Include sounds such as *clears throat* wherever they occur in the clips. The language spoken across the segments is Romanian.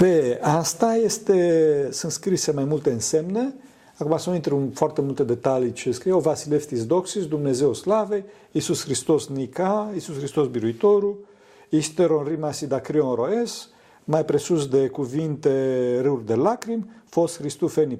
Pe asta este, sunt scrise mai multe însemne. Acum să nu intru în foarte multe detalii ce scrie. O Vasileftis Doxis, Dumnezeu Slavei, Iisus Hristos Nica, Iisus Hristos Biruitorul, Isteron Rimasi Dacrion Roes, mai presus de cuvinte râuri de lacrimi, Fos Hristus Feni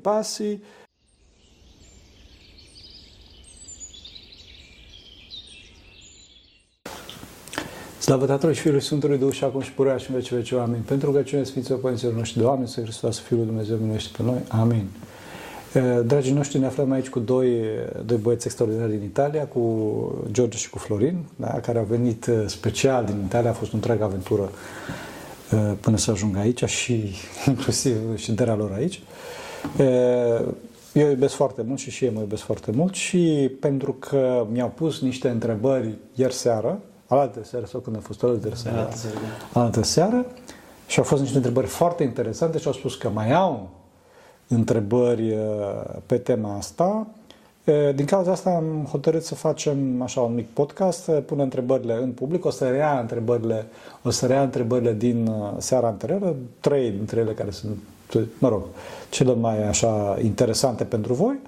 Slavă Tatălui și Fiului Sfântului Duh și acum și purea și în vece vece. Amin. Pentru rugăciunea Sfinților Părinților noștri de oameni, să Hristos, Fiul Dumnezeu, miluiește pe noi. Amin. Dragii noștri, ne aflăm aici cu doi, doi băieți extraordinari din Italia, cu George și cu Florin, da, care au venit special din Italia. A fost o întreagă aventură până să ajung aici și *laughs* inclusiv și derea lor aici. Eu iubesc foarte mult și și ei mă iubesc foarte mult și pentru că mi-au pus niște întrebări ieri seară, alaltă seară sau când a fost alaltă seară, alaltă seară și au fost niște întrebări foarte interesante și au spus că mai au întrebări pe tema asta. Din cauza asta am hotărât să facem așa un mic podcast, să punem întrebările în public, o să rea întrebările, o să rea întrebările din seara anterioară, trei dintre ele care sunt, mă rog, cele mai așa interesante pentru voi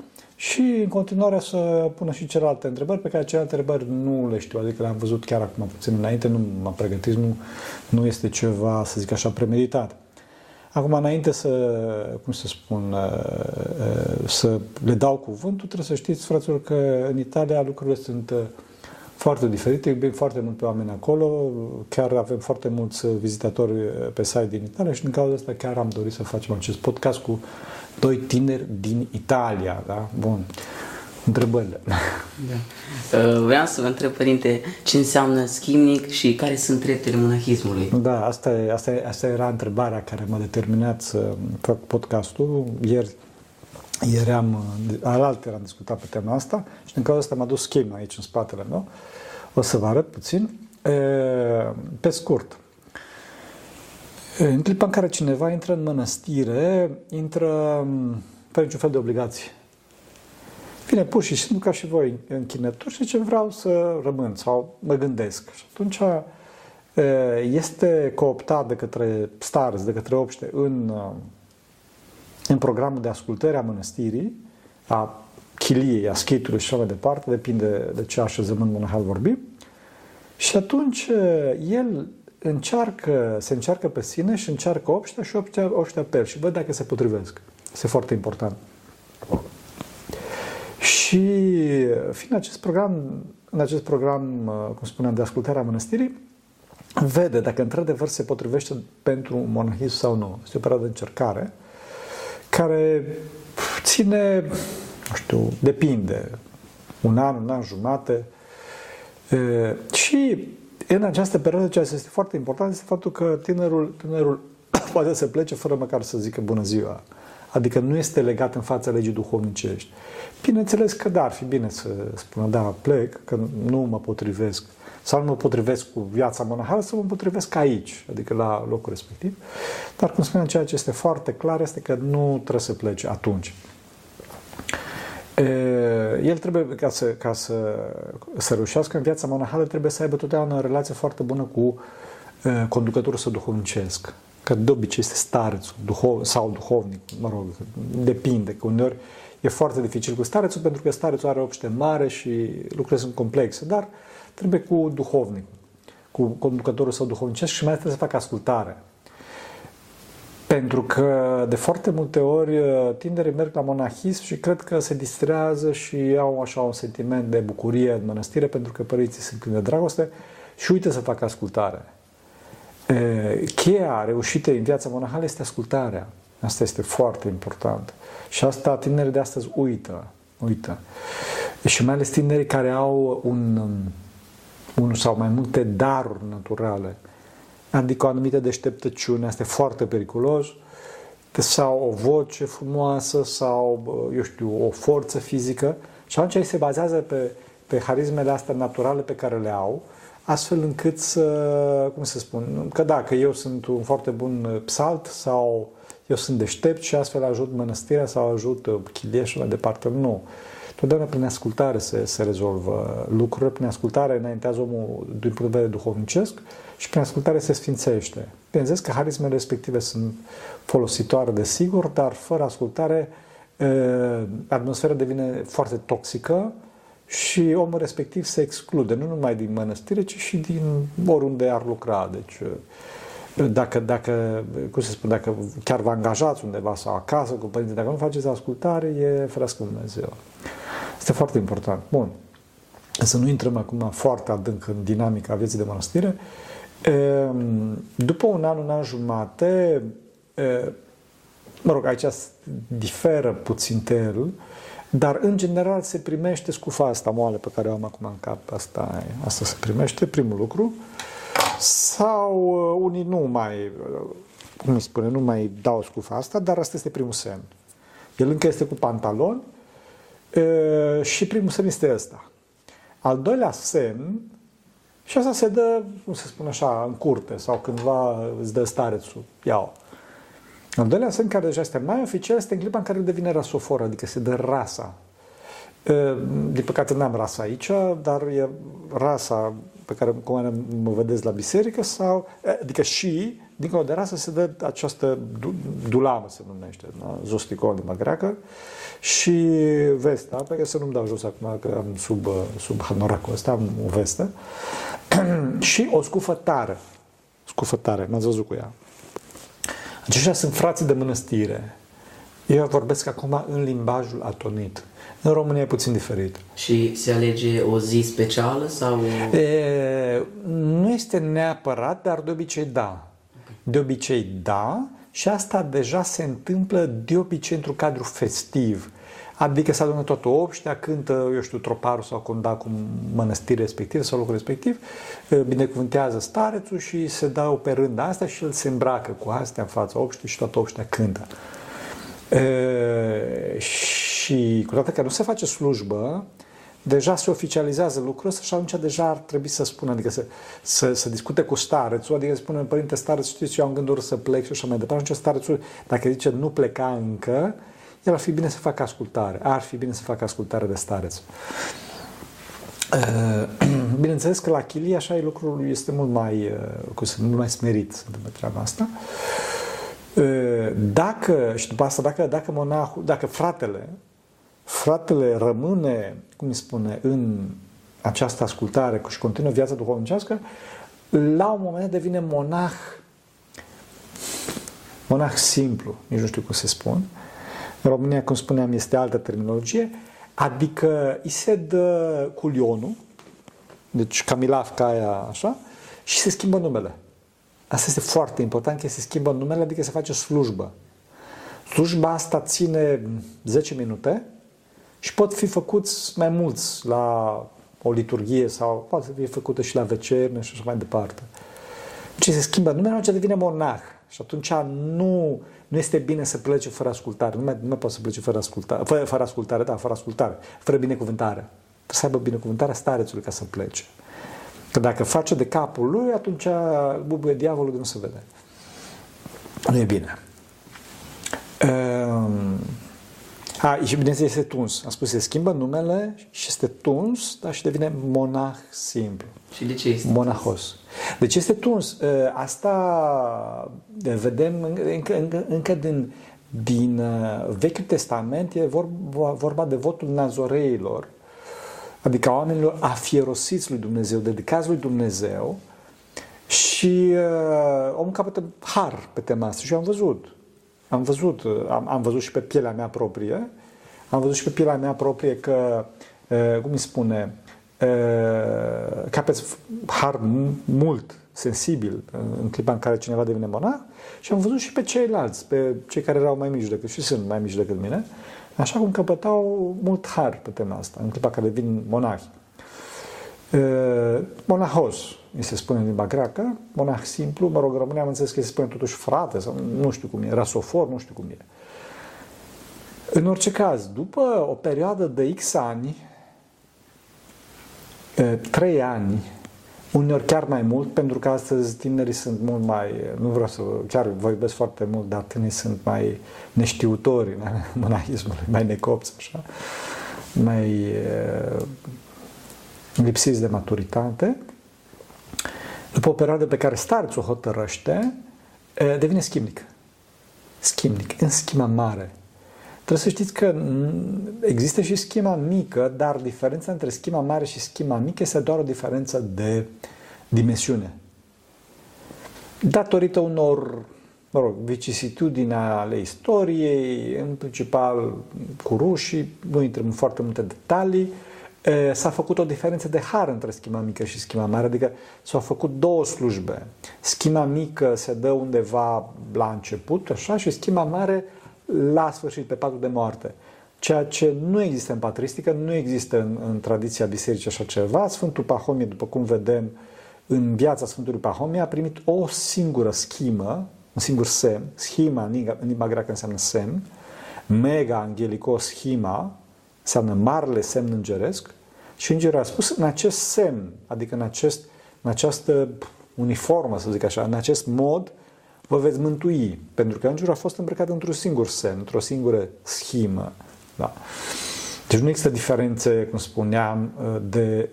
și în continuare să pună și celelalte întrebări pe care celelalte întrebări nu le știu, adică le-am văzut chiar acum puțin înainte, nu m-am pregătit, nu, nu este ceva, să zic așa, premeditat. Acum, înainte să, cum să spun, să le dau cuvântul, trebuie să știți, fraților, că în Italia lucrurile sunt foarte diferite, iubim foarte mult pe oameni acolo, chiar avem foarte mulți vizitatori pe site din Italia și din cauza asta chiar am dorit să facem acest podcast cu doi tineri din Italia, da? Bun. Întrebările. Da. Uh, vreau să vă întreb, părinte, ce înseamnă schimnic și care sunt treptele monahismului? Da, asta, e, asta, e, asta era întrebarea care m-a determinat să fac podcastul. Ieri, ieri am, alaltă am discutat pe tema asta și din cauza asta m-a dus schema aici în spatele meu. O să vă arăt puțin. Pe scurt, în clipa în care cineva intră în mănăstire, intră fără niciun fel de obligație. Vine pur și simplu ca și voi închinături și zice vreau să rămân sau mă gândesc. Și atunci este cooptat de către stars, de către obște în, în programul de ascultare a mănăstirii, a chiliei, a schitului și așa mai departe, depinde de ce așezământ monahal vorbim. Și atunci el încearcă, se încearcă pe sine și încearcă obștea și obștea, obștea pe el și văd dacă se potrivesc. Este foarte important. Și fiind acest program, în acest program, cum spuneam, de ascultare a mănăstirii, vede dacă într-adevăr se potrivește pentru monahism sau nu. Este o perioadă de încercare care ține, nu știu, depinde, un an, un an jumate. Și în această perioadă, ceea ce este foarte important este faptul că tinerul, tinerul *coughs* poate să plece fără măcar să zică bună ziua. Adică nu este legat în fața legii duhovnicești. Bineînțeles că da, ar fi bine să spună, da, plec, că nu mă potrivesc sau nu mă potrivesc cu viața monahală, să mă potrivesc aici, adică la locul respectiv. Dar, cum spuneam, ceea ce este foarte clar este că nu trebuie să plece atunci. El trebuie, ca să, ca să, să reușească în viața monahală, trebuie să aibă totdeauna o relație foarte bună cu conducătorul să duhovnicesc. Că de obicei este starețul duhov, sau duhovnic, mă rog, depinde, că uneori e foarte dificil cu starețul pentru că starețul are obște mare și lucrurile sunt complexe, dar trebuie cu duhovnic, cu conducătorul sau duhovnicesc și mai trebuie să facă ascultare. Pentru că de foarte multe ori uh, tinerii merg la monahism și cred că se distrează și au așa un sentiment de bucurie în mănăstire pentru că părinții sunt plini de dragoste și uită să facă ascultare. Cheia reușitei în viața monahală este ascultarea. Asta este foarte important. Și asta tinerii de astăzi uită. uită. Și mai ales tinerii care au un, um, unul sau mai multe daruri naturale adică o anumită deșteptăciune, asta e foarte periculos, sau o voce frumoasă, sau, eu știu, o forță fizică. Și atunci ei se bazează pe, pe harismele astea naturale pe care le au, astfel încât să, cum să spun, că da, că eu sunt un foarte bun psalt sau eu sunt deștept și astfel ajut mănăstirea sau ajut chilie și mai departe. Nu. Totdeauna prin ascultare se, se rezolvă lucrurile, prin ascultare înaintează omul din punct de vedere duhovnicesc și prin ascultare se sfințește. Bineînțeles că harismele respective sunt folositoare de sigur, dar fără ascultare atmosfera devine foarte toxică și omul respectiv se exclude, nu numai din mănăstire, ci și din oriunde ar lucra. Deci, dacă, dacă, cum se spune, dacă chiar vă angajați undeva sau acasă cu părinții, dacă nu faceți ascultare, e ferească Dumnezeu. Este foarte important. Bun. Să nu intrăm acum foarte adânc în dinamica vieții de mănăstire. După un an, un an jumate, mă rog, aici diferă puțin el, dar în general se primește scufa asta moale pe care o am acum în cap. Asta, asta se primește, primul lucru. Sau uh, unii nu mai, uh, cum îi spune, nu mai dau scufa asta, dar asta este primul semn. El încă este cu pantaloni uh, și primul semn este ăsta. Al doilea semn, și asta se dă, cum se spune așa, în curte sau cândva îți dă starețul, iau. Al doilea semn, care deja este mai oficial, este în clipa în care devine rasofor, adică se dă rasa. Din păcate n-am rasa aici, dar e rasa pe care cum mă vedeți la biserică sau, adică și, dincolo de rasă, se dă această dulamă, se numește, da? zosticon de greacă, și vesta, pe care să nu-mi dau jos acum, că am sub, sub hanoracul ăsta, am o vestă, *clears throat* și o scufă tare. Scufă tare, m-ați văzut cu ea. Aceștia sunt frații de mănăstire. Eu vorbesc acum în limbajul atonit. În România e puțin diferit. Și se alege o zi specială sau... E, nu este neapărat, dar de obicei da. De obicei da și asta deja se întâmplă de obicei într-un cadru festiv. Adică se adună toată obștea, cântă, eu știu, troparul sau condacul mănăstire respectiv sau locul respectiv, binecuvântează starețul și se dau pe rând asta și el se îmbracă cu astea în fața obștii și toată obștea cântă. E, și cu toate că nu se face slujbă, deja se oficializează lucrul ăsta și atunci deja ar trebui să spună, adică să, să, să discute cu starețul, adică să spună, părinte stareț, știți, eu am gânduri să plec și așa mai departe. Atunci starețul, dacă zice nu pleca încă, el ar fi bine să facă ascultare. Ar fi bine să facă ascultare de stareț. *clears throat* Bineînțeles că la chilie așa e lucrul este mult mai, cum să, mult mai smerit să treaba asta. Dacă, și după asta, dacă, dacă monahul, dacă fratele, fratele rămâne, cum îi spune, în această ascultare și continuă viața duhovnicească, la un moment devine monah, monah simplu, nici nu știu cum se spun. În România, cum spuneam, este altă terminologie, adică îi se dă culionul, deci Camilavca aia așa, și se schimbă numele. Asta este foarte important, că se schimbă numele, adică se face slujbă. Slujba asta ține 10 minute și pot fi făcuți mai mulți la o liturghie sau poate să fie făcută și la vecerne și așa mai departe. Deci se schimbă numele, atunci devine monah. Și atunci nu, nu este bine să plece fără ascultare. Nu mai, nu mai poate să plece fără ascultare, fără, fără ascultare, da, fără ascultare, fără binecuvântare. Trebuie să aibă binecuvântarea starețului ca să plece. Că dacă face de capul lui, atunci bubuie diavolul de nu se vede. Nu e bine. Um, a, și bineînțeles este tuns. Am spus, se schimbă numele și este tuns, dar și devine monah simplu. Și de ce este Monahos. Deci este tuns. Asta vedem încă, încă, încă din, din Vechiul Testament, e vorba, vorba de votul nazoreilor, adică oamenilor afierosiți lui Dumnezeu, dedicați lui Dumnezeu și uh, omul capătă har pe tema asta și am văzut. Am văzut, am, am văzut și pe pielea mea proprie, am văzut și pe pielea mea proprie că, uh, cum îi spune, uh, capeți har mult, sensibil, în clipa în care cineva devine monah și am văzut și pe ceilalți, pe cei care erau mai mici decât și sunt mai mici decât mine, Așa cum căpătau mult har pe tema asta, în clipa care vin monahi. Monahos, mi se spune în limba greacă, monah simplu, mă rog, românia am înțeles că se spune totuși frate, sau nu știu cum e, rasofor, nu știu cum e. În orice caz, după o perioadă de X ani, trei ani, uneori chiar mai mult, pentru că astăzi tinerii sunt mult mai, nu vreau să, chiar vorbesc foarte mult, dar tinerii sunt mai neștiutori în *laughs* monahismului, mai necopți, așa. mai uh, lipsiți de maturitate, după o perioadă pe care starțul o hotărăște, uh, devine schimnic. Schimnic, în schima mare. Trebuie să știți că există și schema mică, dar diferența între schema mare și schema mică este doar o diferență de dimensiune. Datorită unor mă rog, vicisitudini ale istoriei, în principal cu rușii, nu intrăm în foarte multe detalii, s-a făcut o diferență de har între schima mică și schima mare, adică s-au făcut două slujbe. Schima mică se dă undeva la început, așa, și schima mare la sfârșit, pe patul de moarte. Ceea ce nu există în patristică, nu există în, în tradiția bisericii așa ceva. Sfântul Pahomie, după cum vedem în viața Sfântului Pahomie, a primit o singură schimă, un singur semn, schima în limba greacă înseamnă semn, mega angelico schima, înseamnă marele semn îngeresc, și îngerul a spus în acest semn, adică în, acest, în această uniformă, să zic așa, în acest mod, vă veți mântui, pentru că îngerul a fost îmbrăcat într-un singur semn, într-o singură schimă. Da. Deci nu există diferențe, cum spuneam, de,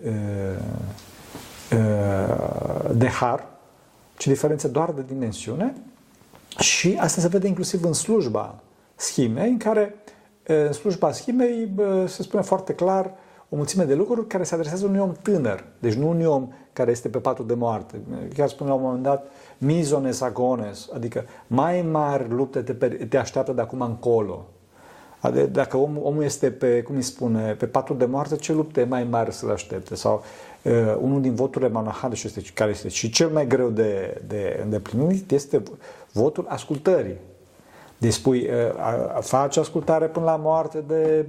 de har, ci diferențe doar de dimensiune și asta se vede inclusiv în slujba schimei, în care în slujba schimei se spune foarte clar o mulțime de lucruri care se adresează unui om tânăr, deci nu unui om care este pe patul de moarte. Chiar spune la un moment dat, mizones agones, adică mai mari lupte te, te așteaptă de acum încolo. Adică dacă om, omul este pe, cum îi spune, pe patul de moarte, ce lupte mai mari să-l aștepte? Sau uh, unul din voturile monahale, și este, care este și cel mai greu de, de îndeplinit, este votul ascultării. Deci spui, uh, faci ascultare până la moarte de,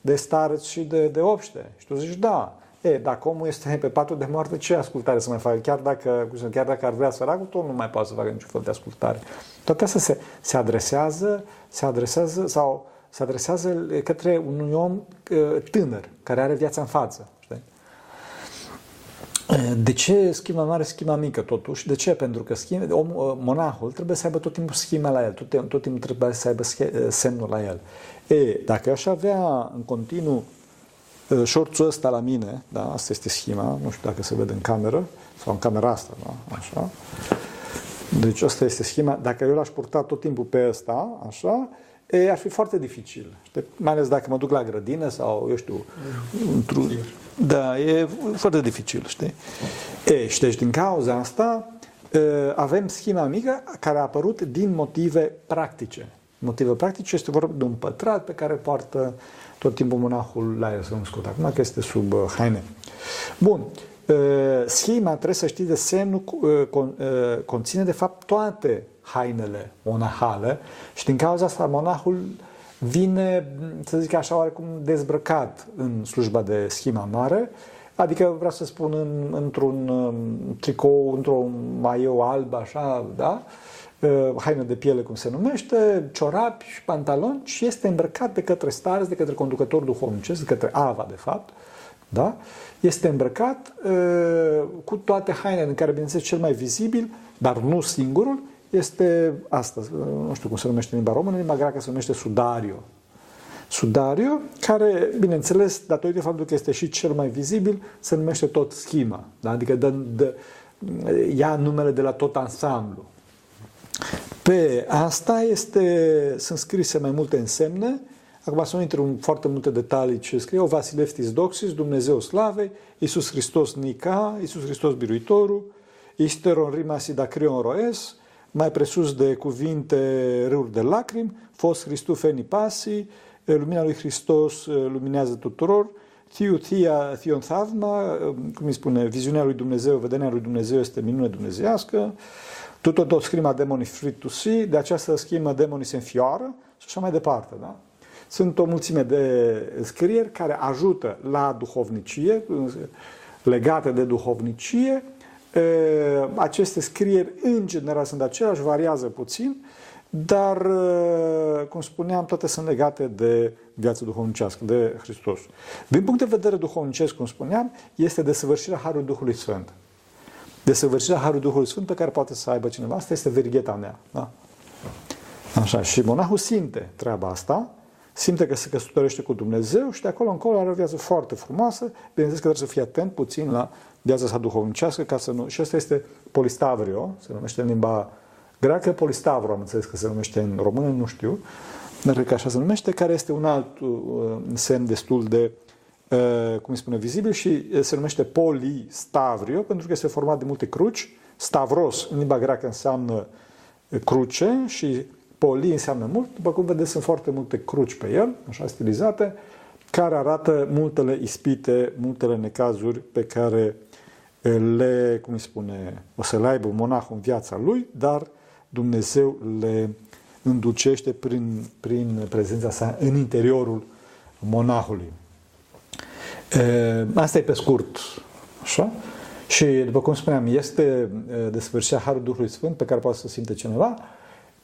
de stareți și de, de obște. Și tu zici, da. E, dacă omul este pe patul de moarte, ce ascultare să mai facă? Chiar dacă, chiar dacă ar vrea săracul, tot nu mai poate să facă niciun fel de ascultare. Toate astea se, se adresează, se adresează sau se adresează către un om tânăr, care are viața în față. Știi? *clears throat* De ce schima mare, schima mică totuși? De ce? Pentru că schima, om, monahul trebuie să aibă tot timpul schima la el, tot, tot timpul trebuie să aibă semnul la el. E, dacă aș avea în continuu șorțul ăsta la mine, da, asta este schema, nu știu dacă se vede în cameră, sau în camera asta, da, așa. Deci asta este schema. Dacă eu l-aș purta tot timpul pe ăsta, așa, e, ar fi foarte dificil. Știi? Mai ales dacă mă duc la grădină sau, eu știu, într-un... Da, e foarte dificil, știi? E, și deci din cauza asta avem schema mică care a apărut din motive practice. Motive practice este vorba de un pătrat pe care poartă tot timpul monahul la el, să nu scot acum, că este sub haine. Bun, schema, trebuie să știți, de semnul conține de fapt toate hainele monahale și din cauza asta monahul vine, să zic așa, oarecum dezbrăcat în slujba de schima mare, adică vreau să spun în, într-un tricou, într-un maieu alb, așa, da? haină de piele, cum se numește, ciorapi și pantaloni și este îmbrăcat de către stareț, de către conducător duhovnicesc, de către Ava, de fapt, da? Este îmbrăcat uh, cu toate hainele în care, bineînțeles, cel mai vizibil, dar nu singurul, este asta, nu știu cum se numește în limba română, în limba greacă se numește sudario. Sudario, care, bineînțeles, datorită faptului că este și cel mai vizibil, se numește tot schima, da? adică dă, dă, ia numele de la tot ansamblu. Pe asta este, sunt scrise mai multe însemne, Acum să nu intru în foarte multe detalii ce scrie, o Vasileftis Doxis, Dumnezeu Slavei, Iisus Hristos Nica, Iisus Hristos Biruitorul, Isteron Rimasi Dacrion Roes, mai presus de cuvinte râuri de lacrimi, fost Hristus Feni Pasi, lumina lui Hristos luminează tuturor, Thiu Thia Thion Thavma, cum îi spune, viziunea lui Dumnezeu, vederea lui Dumnezeu este minune dumnezeiască, tot scrima demonii fritusi, de această schimă demonii se înfioară și așa mai departe. Da? Sunt o mulțime de scrieri care ajută la duhovnicie, legate de duhovnicie, aceste scrieri, în general, sunt aceleași, variază puțin, dar, cum spuneam, toate sunt legate de viața duhovnicească, de Hristos. Din punct de vedere duhovnicesc, cum spuneam, este desăvârșirea Harului Duhului Sfânt. Desăvârșirea Harului Duhului Sfânt pe care poate să aibă cineva. Asta este verigheta mea. Da? Așa. Și monahul simte treaba asta, simte că se căsătorește cu Dumnezeu și de acolo încolo are o viață foarte frumoasă. Bineînțeles că trebuie să fie atent puțin la viața sa duhovnicească, ca să nu... Și asta este polistavrio, se numește în limba greacă polistavro, am înțeles că se numește în română, nu știu, dar cred că așa se numește, care este un alt uh, semn destul de, uh, cum îi spune, vizibil și se numește polistavrio, pentru că este format de multe cruci. Stavros, în limba greacă, înseamnă cruce și poli înseamnă mult. După cum vedeți, sunt foarte multe cruci pe el, așa stilizate, care arată multele ispite, multele necazuri pe care le, cum îi spune, o să le aibă monahul în viața lui, dar Dumnezeu le înducește prin, prin prezența sa în interiorul monahului. Asta e pe scurt, așa? Și, după cum spuneam, este desfășurarea Harul Duhului Sfânt pe care poate să simte cineva,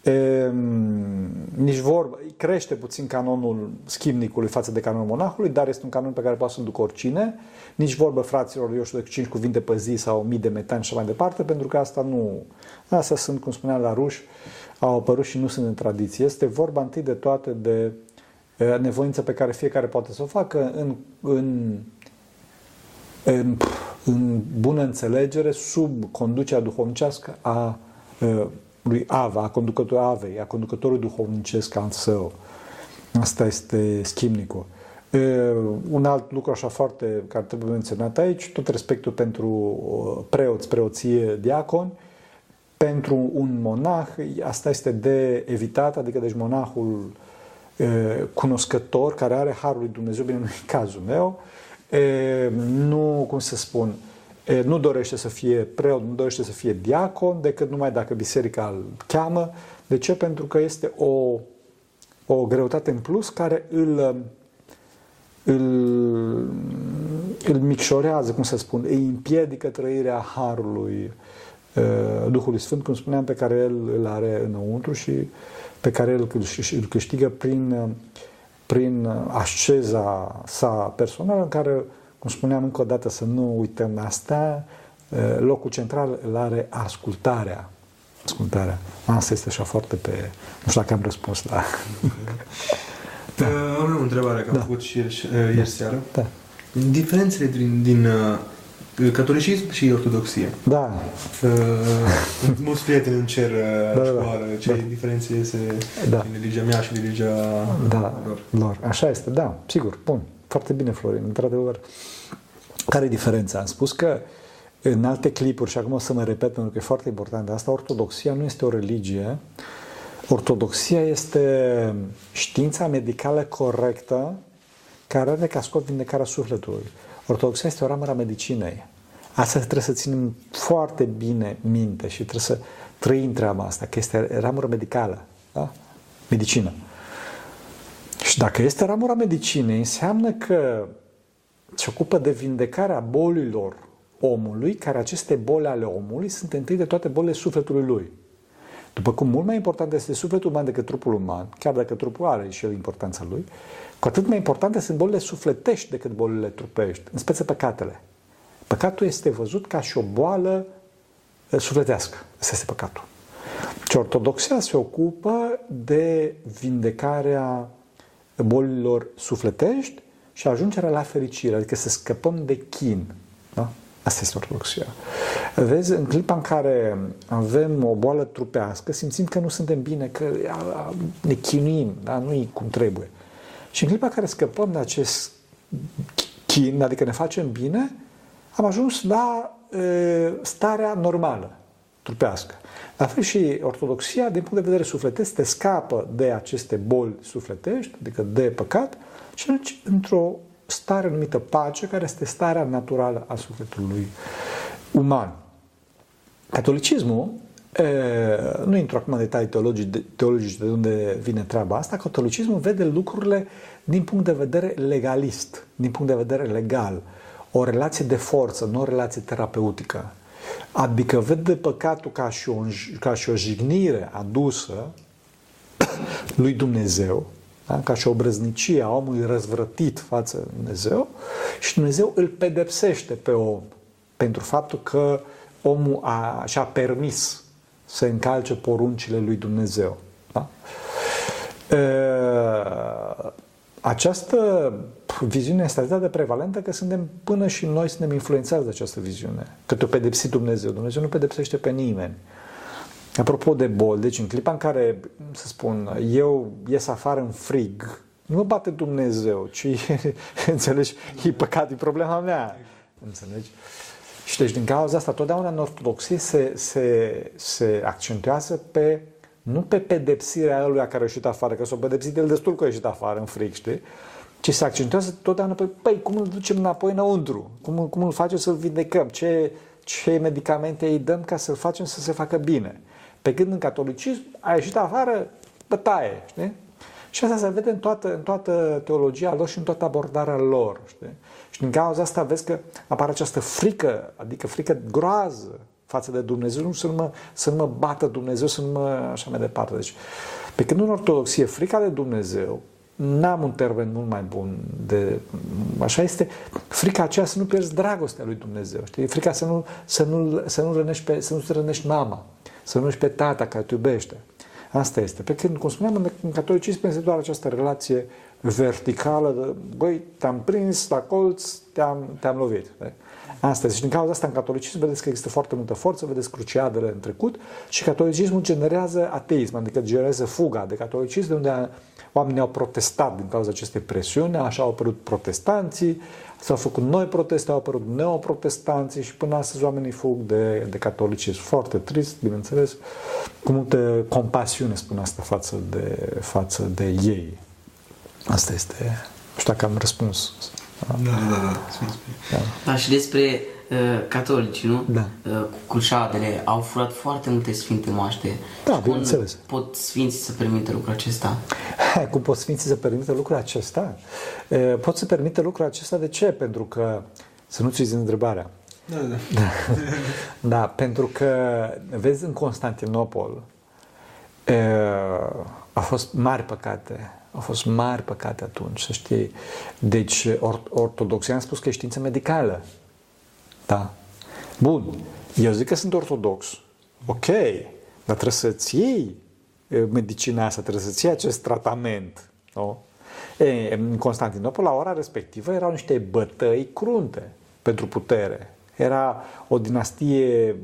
E, nici vorba, crește puțin canonul schimnicului față de canonul monahului, dar este un canon pe care poate să-l ducă oricine. Nici vorbă fraților, eu știu, de 5 cuvinte pe zi sau mii de metani și mai departe, pentru că asta nu... Astea sunt, cum spuneam la ruși, au apărut și nu sunt în tradiție. Este vorba întâi de toate de nevoința pe care fiecare poate să o facă în, în, în, în bună înțelegere, sub conducerea duhovnicească a lui Ava, a conducătorului Avei, a conducătorului duhovnicesc al său. Asta este schimnicul. Un alt lucru așa foarte care trebuie menționat aici, tot respectul pentru preoți, preoție, diaconi, pentru un monah, asta este de evitat, adică deci monahul cunoscător, care are Harul lui Dumnezeu, bine, nu e cazul meu, nu, cum să spun, nu dorește să fie preot, nu dorește să fie diacon, decât numai dacă biserica îl cheamă. De ce? Pentru că este o, o greutate în plus care îl, îl, îl micșorează, cum să spun, îi împiedică trăirea Harului Duhului Sfânt, cum spuneam, pe care el îl are înăuntru și pe care el îl câștigă prin, prin asceza sa personală, în care cum spuneam încă o dată să nu uităm asta, locul central îl are ascultarea. Ascultarea. Asta este așa foarte pe... Nu știu dacă am răspuns la... *laughs* Da. Am o întrebare, că am da. făcut și ieri, ieri da. seară. Da. Diferențele din, din uh, catolicism și ortodoxie. Da. Uh, *laughs* mulți prieteni în cer da, da, da. ce da. diferențe este da. din religia mea și religia da. lor. lor. Așa este, da, sigur, bun. Foarte bine, Florin, într-adevăr. Care e diferența? Am spus că în alte clipuri, și acum o să mă repet pentru că e foarte important, asta ortodoxia nu este o religie, ortodoxia este știința medicală corectă care are ca scop vindecarea sufletului. Ortodoxia este o ramură a medicinei. Asta trebuie să ținem foarte bine minte și trebuie să trăim treaba asta, că este ramură medicală, da? medicină. Și dacă este ramura medicinei, înseamnă că se ocupă de vindecarea bolilor omului, care aceste boli ale omului sunt întâi de toate bolile sufletului lui. După cum mult mai important este sufletul uman decât trupul uman, chiar dacă trupul are și el importanța lui, cu atât mai importante sunt bolile sufletești decât bolile trupești, în speță păcatele. Păcatul este văzut ca și o boală eh, sufletească. Asta este păcatul. Și ortodoxia se ocupă de vindecarea bolilor sufletești și ajungerea la fericire, adică să scăpăm de chin. Da? Asta este ortodoxia. Vezi, în clipa în care avem o boală trupească, simțim că nu suntem bine, că ne chinuim, da? nu e cum trebuie. Și în clipa în care scăpăm de acest chin, adică ne facem bine, am ajuns la e, starea normală, trupească. La fel și ortodoxia, din punct de vedere sufletesc, te scapă de aceste boli sufletești, adică de păcat, și atunci într-o stare numită pace, care este starea naturală a sufletului uman. Catolicismul, e, nu intru acum în detalii teologici, teologici de unde vine treaba asta, catolicismul vede lucrurile din punct de vedere legalist, din punct de vedere legal, o relație de forță, nu o relație terapeutică. Adică vede păcatul ca și, o, ca și o jignire adusă *coughs* lui Dumnezeu, da? ca și o brăznicie a omului răzvrătit față de Dumnezeu și Dumnezeu îl pedepsește pe om pentru faptul că omul a, și-a permis să încalce poruncile lui Dumnezeu. Da? Această viziune este atât de prevalentă că suntem până și noi suntem influențați de această viziune. Că te pedepsi Dumnezeu. Dumnezeu nu pedepsește pe nimeni. Apropo de bol, deci în clipa în care, să spun, eu ies afară în frig, nu mă bate Dumnezeu, ci, *laughs* înțelegi, e păcat, e problema mea. Înțelegi? Și deci din cauza asta, totdeauna în ortodoxie se, se, se accentuează pe nu pe pedepsirea lui care a ieșit afară, că s-a pedepsit el destul că a ieșit afară în fric, știi? Ci se accentuează totdeauna pe, păi, cum îl ducem înapoi înăuntru? Cum, cum îl facem să-l vindecăm? Ce, ce medicamente îi dăm ca să-l facem să se facă bine? Pe când în catolicism a ieșit afară, bătaie, știi? Și asta se vede în toată, în toată teologia lor și în toată abordarea lor, știi? Și din cauza asta vezi că apare această frică, adică frică groază față de Dumnezeu, nu să nu mă, să nu mă bată Dumnezeu, să nu mă... așa mai departe. Deci, pe când în ortodoxie, frica de Dumnezeu, n-am un termen mult mai bun de... Așa este frica aceea să nu pierzi dragostea lui Dumnezeu, știi? Frica să nu, să nu, să nu, rănești, pe, să nu rănești mama, să nu rănești pe tata care te iubește. Asta este. Pe când, cum spuneam, în catolicism este doar această relație verticală de, băi, te-am prins la colț, te-am, te-am lovit. De? Asta este. Și din cauza asta în catolicism vedeți că există foarte multă forță, vedeți cruciadele în trecut și catolicismul generează ateism, adică generează fuga de catolicism, de unde oamenii au protestat din cauza acestei presiuni, așa au apărut protestanții, s-au făcut noi proteste, au apărut neoprotestanții și până astăzi oamenii fug de, de catolicism. Foarte trist, bineînțeles, cu multă compasiune spun asta față de, față de ei. Asta este, nu știu dacă am răspuns. Da, da, da. Da, da și despre uh, catolici, nu? Da. Uh, cu crușadele, au furat foarte multe sfinte moaște. Da, bineînțeles. Pot sfinții să permită lucrul acesta? Cum pot sfinții să permită lucrul acesta? Uh, pot să permită lucrul acesta de ce? Pentru că, să nu-ți uiți întrebarea. Da, da. da. *laughs* da, pentru că, vezi, în Constantinopol uh, a fost mari păcate au fost mari păcate atunci, să știi. Deci, or- ortodoxia am spus că e știință medicală. Da. Bun. Eu zic că sunt ortodox. Ok. Dar trebuie să-ți iei medicina asta, trebuie să-ți iei acest tratament. Nu? E, în Constantinopol, la ora respectivă, erau niște bătăi crunte pentru putere. Era o dinastie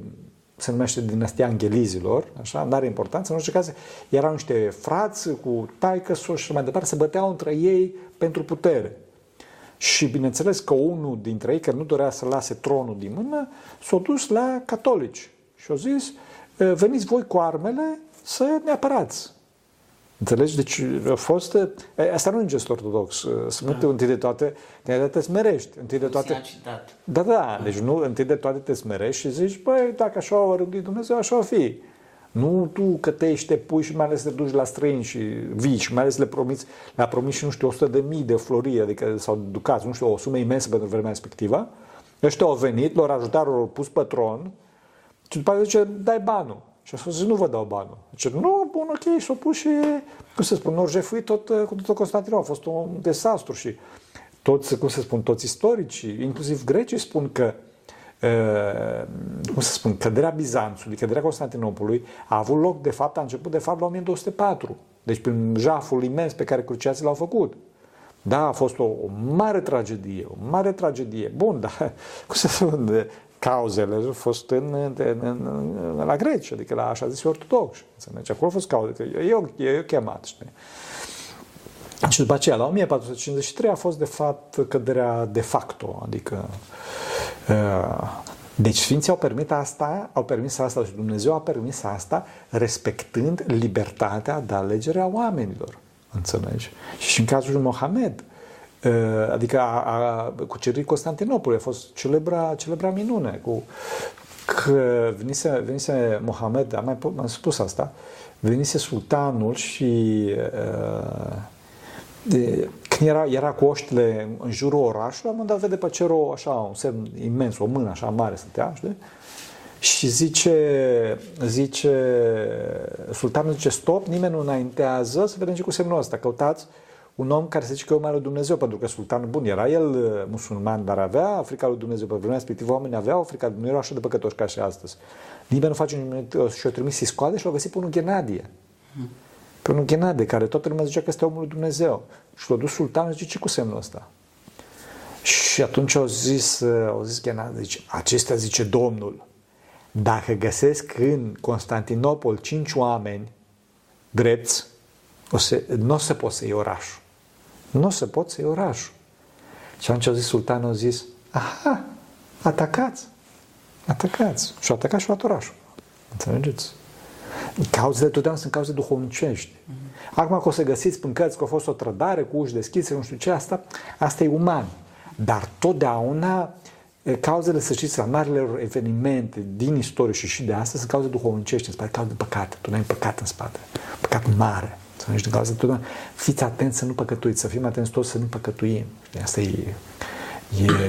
se numește dinastia Anghelizilor, așa, nu are importanță, în orice caz erau niște frați cu taică și mai departe, se băteau între ei pentru putere. Și bineînțeles că unul dintre ei, care nu dorea să lase tronul din mână, s-a dus la catolici și a zis, veniți voi cu armele să ne apărați. Înțelegi? Deci a fost... Asta nu e un gest ortodox. Sunt da. întâi de toate, întâi de toate te smerești. Întâi de toate... Da, da. Deci nu, întâi de toate te smerești și zici, băi, dacă așa o rânduit Dumnezeu, așa o fi. Nu tu că te ești, te pui și mai ales te duci la străini și vii și mai ales le promiți, le-a promis și nu știu, 100 de mii de flori, adică sau ducați, nu știu, o sumă imensă pentru vremea respectivă. Ăștia au venit, lor ajutat, au pus pătron și după aceea zice, dai banul. Și a spus, nu vă dau banul. Zice, nu, bun, ok, s-o pus și, cum să spun, nu jefuit tot, cu tot Constantinul. A fost un dezastru și toți, cum să spun, toți istoricii, inclusiv grecii, spun că Uh, cum să spun, căderea Bizanțului, căderea Constantinopolului a avut loc, de fapt, a început, de fapt, la 1204. Deci prin jaful imens pe care cruciații l-au făcut. Da, a fost o, o mare tragedie, o mare tragedie. Bun, *laughs* dar, cum să spun, cauzele au fost în, în, în, în, la greci, adică la așa zis ortodoxi. Înțelegi? Acolo a fost cauze, că eu, eu chemat, știi? Și după aceea, la 1453 a fost de fapt căderea de facto, adică uh, deci Sfinții au permis asta, au permis asta și Dumnezeu a permis asta respectând libertatea de alegere a oamenilor. Înțelegi? Și în cazul lui Mohamed, Uh, adică a, a cucerit Constantinopol, a fost celebra, celebra minune cu că venise, venise Mohamed, am mai am spus asta, venise sultanul și uh, de, când era, era cu oștile în jurul orașului, la un moment dat vede pe cer o, așa, un semn imens, o mână așa mare stătea, știi? Și zice, zice, sultanul zice, stop, nimeni nu înaintează, să vedem ce cu semnul ăsta, căutați un om care se zice că e omul lui Dumnezeu, pentru că sultanul bun era el uh, musulman, dar avea Africa lui Dumnezeu. Pe vremea respectivă oamenii aveau Africa, nu erau așa de păcătoși ca și astăzi. Nimeni nu face nimic și-o trimis să scoade și l-au găsit pe unul Ghenadie. Hmm. pe un Ghenade, care toată lumea zicea că este omul lui Dumnezeu. Și l-a dus sultanul și zice, ce cu semnul ăsta? Și atunci au zis, au zis Ghenade, zice, acestea zice Domnul, dacă găsesc în Constantinopol cinci oameni drepți, o să, nu o să pot să iei orașul. Nu o să pot să iei orașul. Și atunci au zis sultanul, au zis, aha, atacați, atacați. Și au atacat și luat orașul. Înțelegeți? Cauzele totdeauna sunt cauze duhovnicești. Mm-hmm. Acum că o să găsiți în cărți că a fost o trădare cu uși deschise, nu știu ce, asta, asta e uman. Dar totdeauna cauzele, să știți, la marilor evenimente din istorie și și de astăzi sunt cauze duhovnicești în spate, cauze de păcate. Tu n-ai păcat în spate. Păcat mare. Să nu din cauza totdeauna. Fiți atenți să nu păcătuiți, să fim atenți toți să nu păcătuim. Asta e,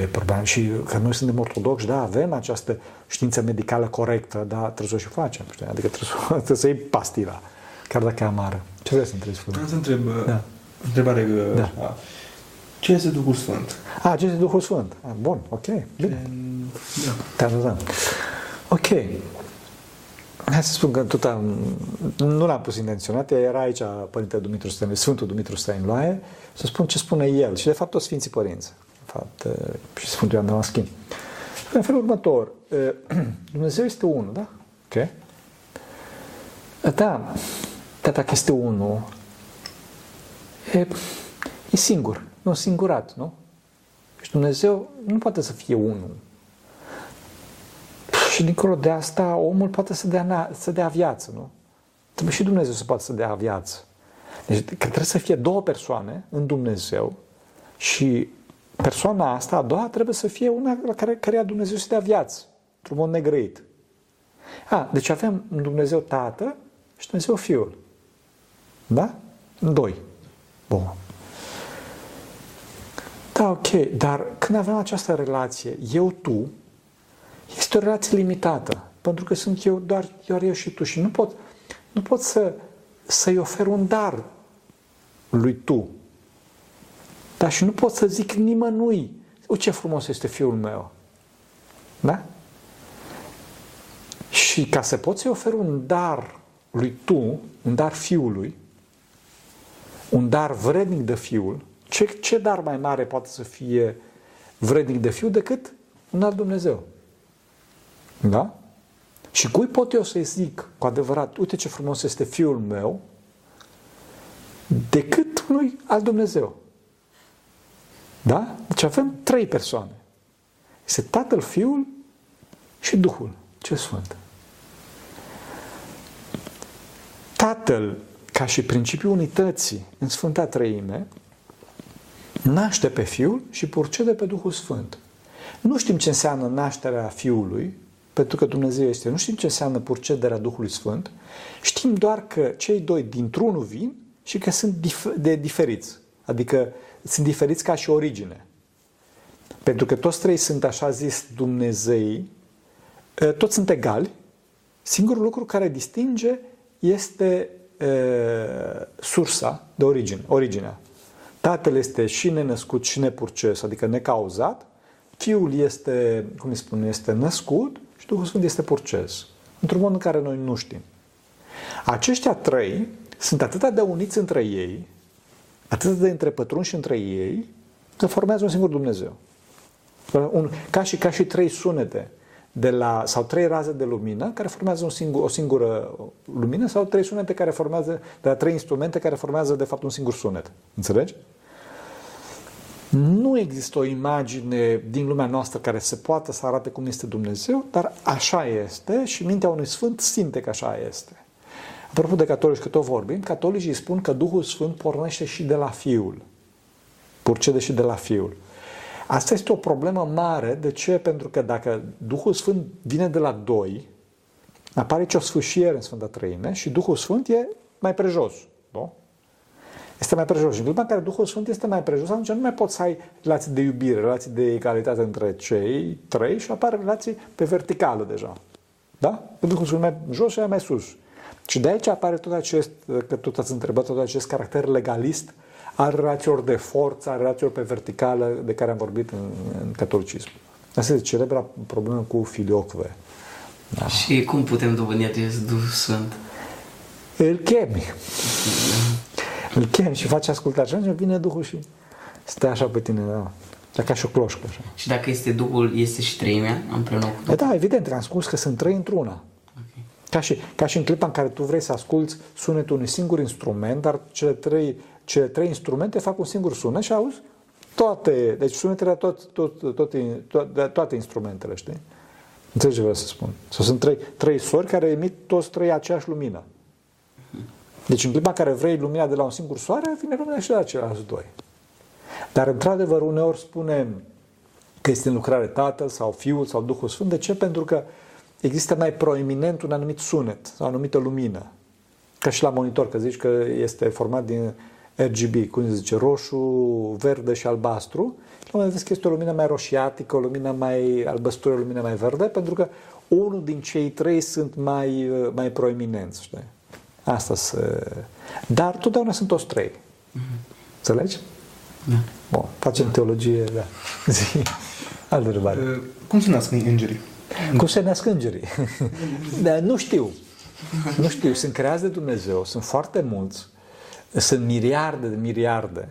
e problema. Și că noi suntem ortodoxi, da, avem această știință medicală corectă, dar trebuie să o și facem. Știi? Adică trebuie să, *laughs* trebuie să iei pastila, chiar dacă e amară. Ce vreți să întrebi, Vreau să întreb, da. întrebare da. Ce este Duhul Sfânt? A, ce este Duhul Sfânt? A, bun, ok, bine. Da. Da, da, Ok. Hai să spun că tot am, nu l-am pus intenționat, era aici Părintele Dumitru Stăniloae, Sfântul Dumitru Stăniloae, să spun ce spune el și de fapt toți Sfinții Părinți, de fapt, și Sfântul Ioan Damaschin. În felul următor, *clears throat* Dumnezeu este unul, da? Ok? Da, dar dacă este unul, e, e singur, nu singurat, nu? Și Dumnezeu nu poate să fie unul. Și dincolo de asta, omul poate să dea, să dea viață, nu? Trebuie și Dumnezeu să poată să dea viață. Deci că trebuie să fie două persoane în Dumnezeu și persoana asta, a doua, trebuie să fie una la care, care Dumnezeu să dea viață, într-un mod negrăit. A, deci avem un Dumnezeu Tată și Dumnezeu Fiul. Da? Doi. Bun. Da, ok, dar când avem această relație, eu-tu, este o relație limitată, pentru că sunt eu doar, doar eu și tu și nu pot, nu pot să, să-i ofer un dar lui tu. Dar și nu pot să zic nimănui, uite ce frumos este fiul meu. Da? Și ca să poți să-i oferi un dar lui tu, un dar fiului, un dar vrednic de fiul, ce, ce dar mai mare poate să fie vrednic de fiu decât un alt Dumnezeu? Da? Și cui pot eu să-i zic cu adevărat, uite ce frumos este fiul meu, decât unui alt Dumnezeu? Da? Deci avem trei persoane. Este Tatăl, Fiul și Duhul, ce Sfânt. Tatăl, ca și principiul unității în Sfânta Trăime, naște pe Fiul și purcede pe Duhul Sfânt. Nu știm ce înseamnă nașterea Fiului, pentru că Dumnezeu este. Nu știm ce înseamnă purcederea Duhului Sfânt, știm doar că cei doi dintr-unul vin și că sunt dif- de diferiți. Adică sunt diferiți ca și origine. Pentru că toți trei sunt așa zis Dumnezei, ă, toți sunt egali, singurul lucru care distinge este e, ă, sursa de origine, originea. Tatăl este și nenăscut și nepurces, adică necauzat, Fiul este, cum îi spun, este născut și Duhul Sfânt este purces. Într-un mod în care noi nu știm. Aceștia trei sunt atât de uniți între ei, atât de întrepătrunși între ei, că formează un singur Dumnezeu. Un, ca, și, ca și trei sunete de la, sau trei raze de lumină care formează un singur, o singură lumină sau trei sunete care formează, de la trei instrumente care formează de fapt un singur sunet. Înțelegi? Nu există o imagine din lumea noastră care se poată să arate cum este Dumnezeu, dar așa este și mintea unui sfânt simte că așa este. Apropo de catolici, că tot vorbim, catolicii spun că Duhul Sfânt pornește și de la Fiul. Purcede și de la Fiul. Asta este o problemă mare. De ce? Pentru că dacă Duhul Sfânt vine de la doi, apare ce o sfâșiere în Sfânta Trăime și Duhul Sfânt e mai prejos. Nu? este mai prejos. Și în clipa în care Duhul Sfânt este mai prejos, atunci nu mai poți să ai relații de iubire, relații de egalitate între cei trei și apar relații pe verticală deja. Da? Duhul Sfânt mai jos și mai sus. Și de aici apare tot acest, că tot ați întrebat, tot acest caracter legalist al relațiilor de forță, al relațiilor pe verticală de care am vorbit în, în catolicism. Asta este celebra problemă cu filiocve. Da. Și cum putem dobândi acest Duh Sfânt? îl chemi. Îl chemi și faci ascultare. Și atunci vine Duhul și stă așa pe tine, da. Dar ca și o cloșcă așa. Și dacă este Duhul, este și treimea împreună cu E Duhul? da, evident, am spus că sunt trei într-una. Ok. Ca și, ca și în clipa în care tu vrei să asculți sunetul unui singur instrument, dar cele trei, cele trei instrumente fac un singur sunet și auzi toate, deci sunetele tot, tot, tot, toate, toate instrumentele, știi? Înțelegi ce vreau să spun? Sau sunt trei, trei sori care emit toți trei aceeași lumină. Deci în clipa în care vrei lumina de la un singur soare, vine lumina și de la ceilalți doi. Dar într-adevăr uneori spunem că este în lucrare Tatăl sau Fiul sau Duhul Sfânt. De ce? Pentru că există mai proeminent un anumit sunet sau o anumită lumină. Ca și la monitor, că zici că este format din RGB, cum se zice, roșu, verde și albastru. Și la un moment dat vezi că este o lumină mai roșiatică, o lumină mai albăstră, o lumină mai verde, pentru că unul din cei trei sunt mai, mai proeminenți, știi? Asta se... Dar totdeauna sunt toți trei. Înțelegi? Da. Bun, facem teologie, da. *laughs* Zi. Altă întrebare. Uh, Cum se nasc îngerii? Cum se nasc îngerii? *laughs* da, nu știu. Nu știu. Sunt creați de Dumnezeu. Sunt foarte mulți. Sunt miliarde de miliarde.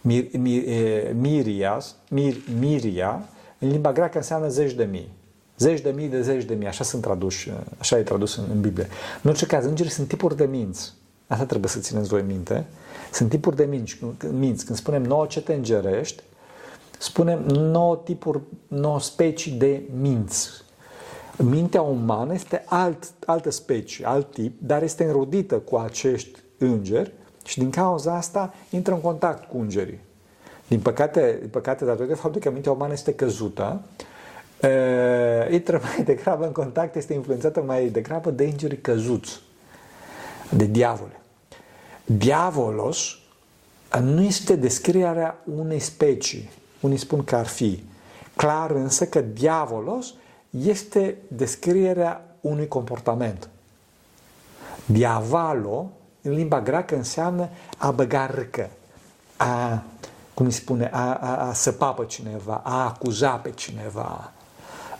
Mir, mir, e, mirias, mir, miria, în limba greacă înseamnă zeci de mii. Zeci de mii de zeci de mii. Așa sunt traduși, așa e tradus în, în Biblie. În orice caz, îngerii sunt tipuri de minți. Asta trebuie să țineți voi minte. Sunt tipuri de minți. minți. Când spunem nouă cete îngerești, spunem nouă tipuri, nouă specii de minți. Mintea umană este alt, altă specie, alt tip, dar este înrodită cu acești îngeri și din cauza asta intră în contact cu îngerii. Din păcate, din păcate datorită faptului că mintea umană este căzută, uh, intră mai *laughs* degrabă în contact, este influențată mai degrabă de îngerii căzuți, de diavole. Diavolos nu este descrierea unei specii. Unii spun că ar fi. Clar însă că diavolos este descrierea unui comportament. Diavalo, în limba greacă, înseamnă a băga râcă, a, cum îi spune, a, a, a săpa pe cineva, a acuza pe cineva,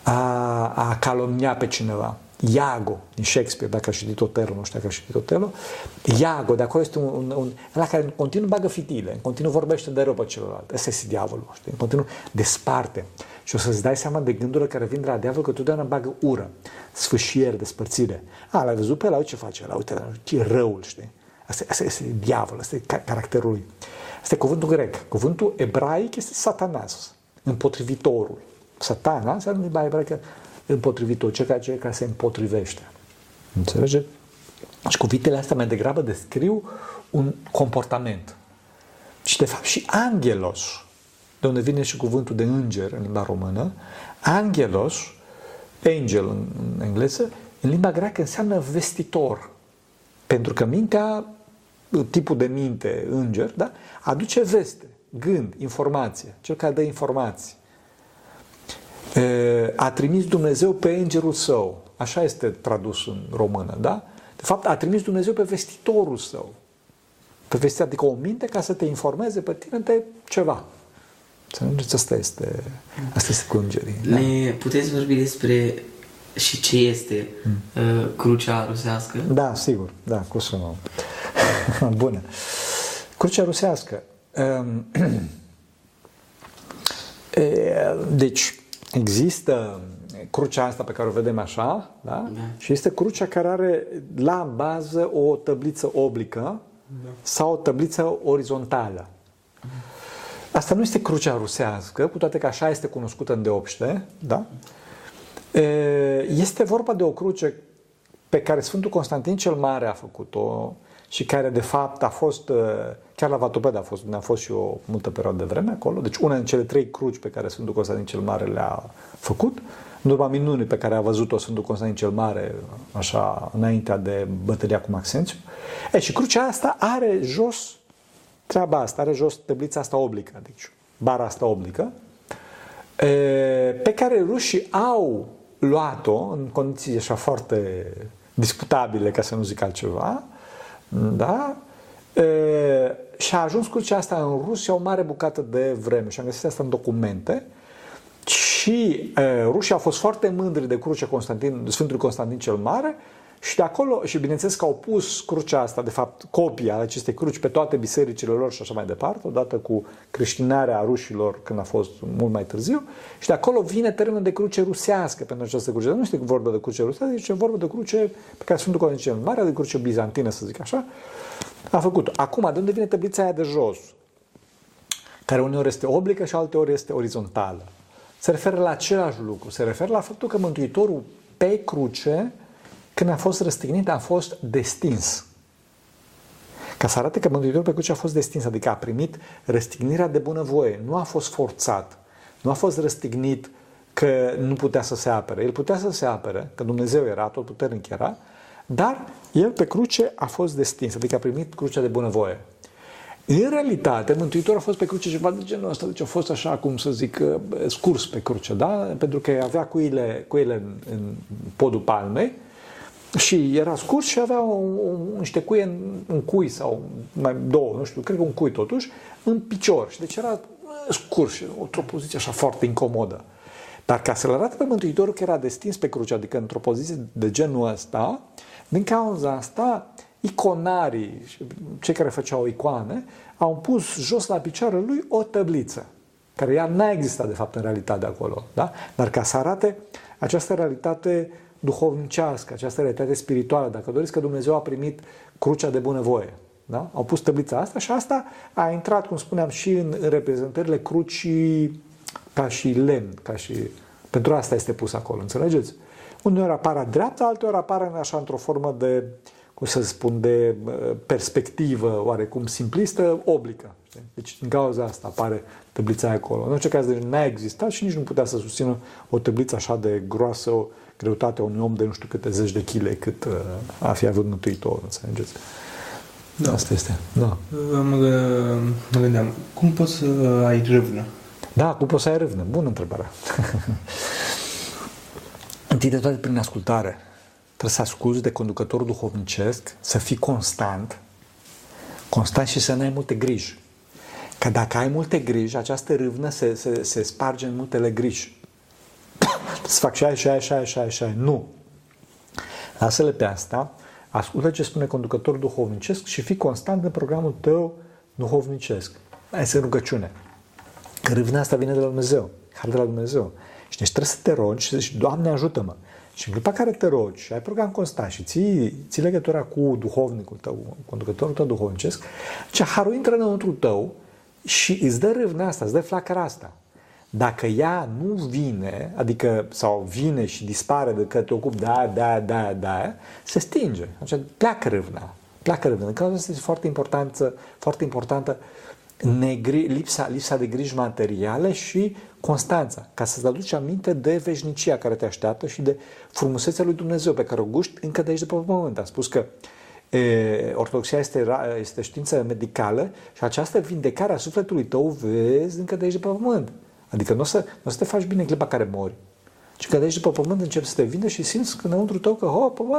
a, a calomnia pe cineva. Iago, din Shakespeare, dacă a citit Otello, nu știu dacă a citit Otello, Iago, de acolo este un, un, un ăla care în continuu bagă fitile, în continuu vorbește de rău pe celălalt. Ăsta este diavolul, știi? în continuu desparte. Și o să-ți dai seama de gândurile care vin de la diavol, că totdeauna bagă ură, sfâșiere, despărțire. A, l-ai văzut pe ăla, uite ce face ăla, uite, ce e răul, știi? Asta, asta este diavol, asta e caracterul lui. Asta e cuvântul grec. Cuvântul ebraic este satanas, împotrivitorul. Satana înseamnă în limba ebraică împotrivitor, cel care, cel care se împotrivește. Înțelege? Și cuvintele astea mai degrabă descriu un comportament. Și de fapt și angelos, de unde vine și cuvântul de înger în limba română, angelos, angel în, în engleză, în limba greacă înseamnă vestitor. Pentru că mintea, tipul de minte, înger, da, aduce veste, gând, informație, cel care dă informații a trimis Dumnezeu pe îngerul său. Așa este tradus în română, da? De fapt, a trimis Dumnezeu pe vestitorul său. Pe vestitor, adică o minte ca să te informeze pe tine de ceva. Să înțelegeți, asta este, asta este cu îngerii. Da? Ne puteți vorbi despre și ce este mm. uh, crucea rusească? Da, sigur, da, cu să nu. *laughs* Bună. Crucea rusească. *clears throat* Deci, există crucea asta pe care o vedem așa, da? da. Și este crucea care are la bază o tăbliță oblică da. sau o tăbliță orizontală. Asta nu este crucea rusească, cu toate că așa este cunoscută în deopște, da? Este vorba de o cruce pe care Sfântul Constantin cel Mare a făcut-o și care de fapt a fost, chiar la Vatoped a fost, a fost și o multă perioadă de vreme acolo, deci una din cele trei cruci pe care Sfântul Constantin cel Mare le-a făcut, în urma minunii pe care a văzut-o Sfântul Constantin cel Mare, așa, înaintea de bătălia cu Maxențiu. E, și crucea asta are jos treaba asta, are jos tăblița asta oblică, deci bara asta oblică, e, pe care rușii au luat-o în condiții așa foarte disputabile, ca să nu zic altceva, da? E, și a ajuns crucea asta în Rusia o mare bucată de vreme și am găsit asta în documente și e, rușii au fost foarte mândri de crucea Constantin, Sfântului Constantin cel Mare Și de acolo, și bineînțeles că au pus crucea asta, de fapt copia acestei cruci pe toate bisericile lor și așa mai departe, odată cu creștinarea rușilor când a fost mult mai târziu, și de acolo vine termenul de cruce rusească pentru această cruce. Dar nu este vorba de cruce rusească, este vorba de cruce pe care Sfântul Corintien Mare, de cruce bizantină, să zic așa, a făcut. Acum, de unde vine tăblița aia de jos? Care uneori este oblică și alteori este orizontală. Se referă la același lucru. Se referă la faptul că Mântuitorul pe cruce când a fost răstignit, a fost destins. Ca să arate că Mântuitorul pe cruce a fost destins, adică a primit răstignirea de bunăvoie, nu a fost forțat, nu a fost răstignit că nu putea să se apere. El putea să se apere, că Dumnezeu era, tot puternic era, dar el pe cruce a fost destins, adică a primit crucea de bunăvoie. În realitate, Mântuitorul a fost pe cruce ceva de genul ăsta, deci a fost așa, cum să zic, scurs pe cruce, da? Pentru că avea cuile, cuile în, în podul palmei, și era scurs și avea o, o, niște cuie în, în cui sau mai două, nu știu, cred că un cui totuși, în picior. Și deci era scurs și într-o poziție așa foarte incomodă. Dar ca să-l arate pe Mântuitorul că era destins pe cruce, adică într-o poziție de genul ăsta, din cauza asta, iconarii, cei care făceau icoane, au pus jos la picioarele lui o tăbliță, care ea n-a existat de fapt în realitate acolo. Da? Dar ca să arate această realitate duhovnicească, această realitate spirituală. Dacă doriți că Dumnezeu a primit crucea de bunăvoie, da? au pus tăblița asta și asta a intrat, cum spuneam, și în reprezentările crucii ca și lemn, ca și... Pentru asta este pus acolo, înțelegeți? Uneori apare dreapta, alteori apare așa într-o formă de, cum să spun, de perspectivă oarecum simplistă, oblică. Știi? Deci, din cauza asta apare tăblița acolo. În orice caz, deci, n-a existat și nici nu putea să susțină o tăbliță așa de groasă, greutatea unui om de nu știu câte zeci de chile cât uh, a fi avut mântuitor, înțelegeți? Da. Asta este. Da. Mă, mă gândeam, cum poți să ai râvnă? Da, cum poți să ai râvnă? Bună întrebare. *laughs* Întâi de toate prin ascultare. Trebuie să asculți de conducătorul duhovnicesc, să fii constant, constant și să nu ai multe griji. Că dacă ai multe griji, această râvnă se, se, se sparge în multele griji *coughs* să fac și aia, și aia, și aia, și aia, și aia. Nu. Lasă-le pe asta, ascultă ce spune conducătorul duhovnicesc și fii constant în programul tău duhovnicesc. Mai este rugăciune. Că râvna asta vine de la Dumnezeu, har de la Dumnezeu. Și deci trebuie să te rogi și să zici, Doamne ajută-mă. Și în clipa care te rogi și ai program constant și ții, ții legătura cu duhovnicul tău, conducătorul tău duhovnicesc, ce harul intră înăuntru tău și îți dă râvna asta, îți dă flacăra asta. Dacă ea nu vine, adică sau vine și dispare de că te ocupi de aia, de aia, de aia, de aia, se stinge. Atunci pleacă râvna. Pleacă râvna. În cazul ăsta este foarte importantă, foarte importantă negri, lipsa, lipsa de griji materiale și constanța, ca să-ți aduci aminte de veșnicia care te așteaptă și de frumusețea lui Dumnezeu pe care o guști încă de aici de pe pământ. A spus că e, ortodoxia este, este știință medicală și această vindecare a sufletului tău vezi încă de aici de pe pământ. Adică nu o să, nu o să te faci bine în clipa care mori, ci că de aici după pământ începi să te vinde și simți că înăuntru tău că, hop, bă,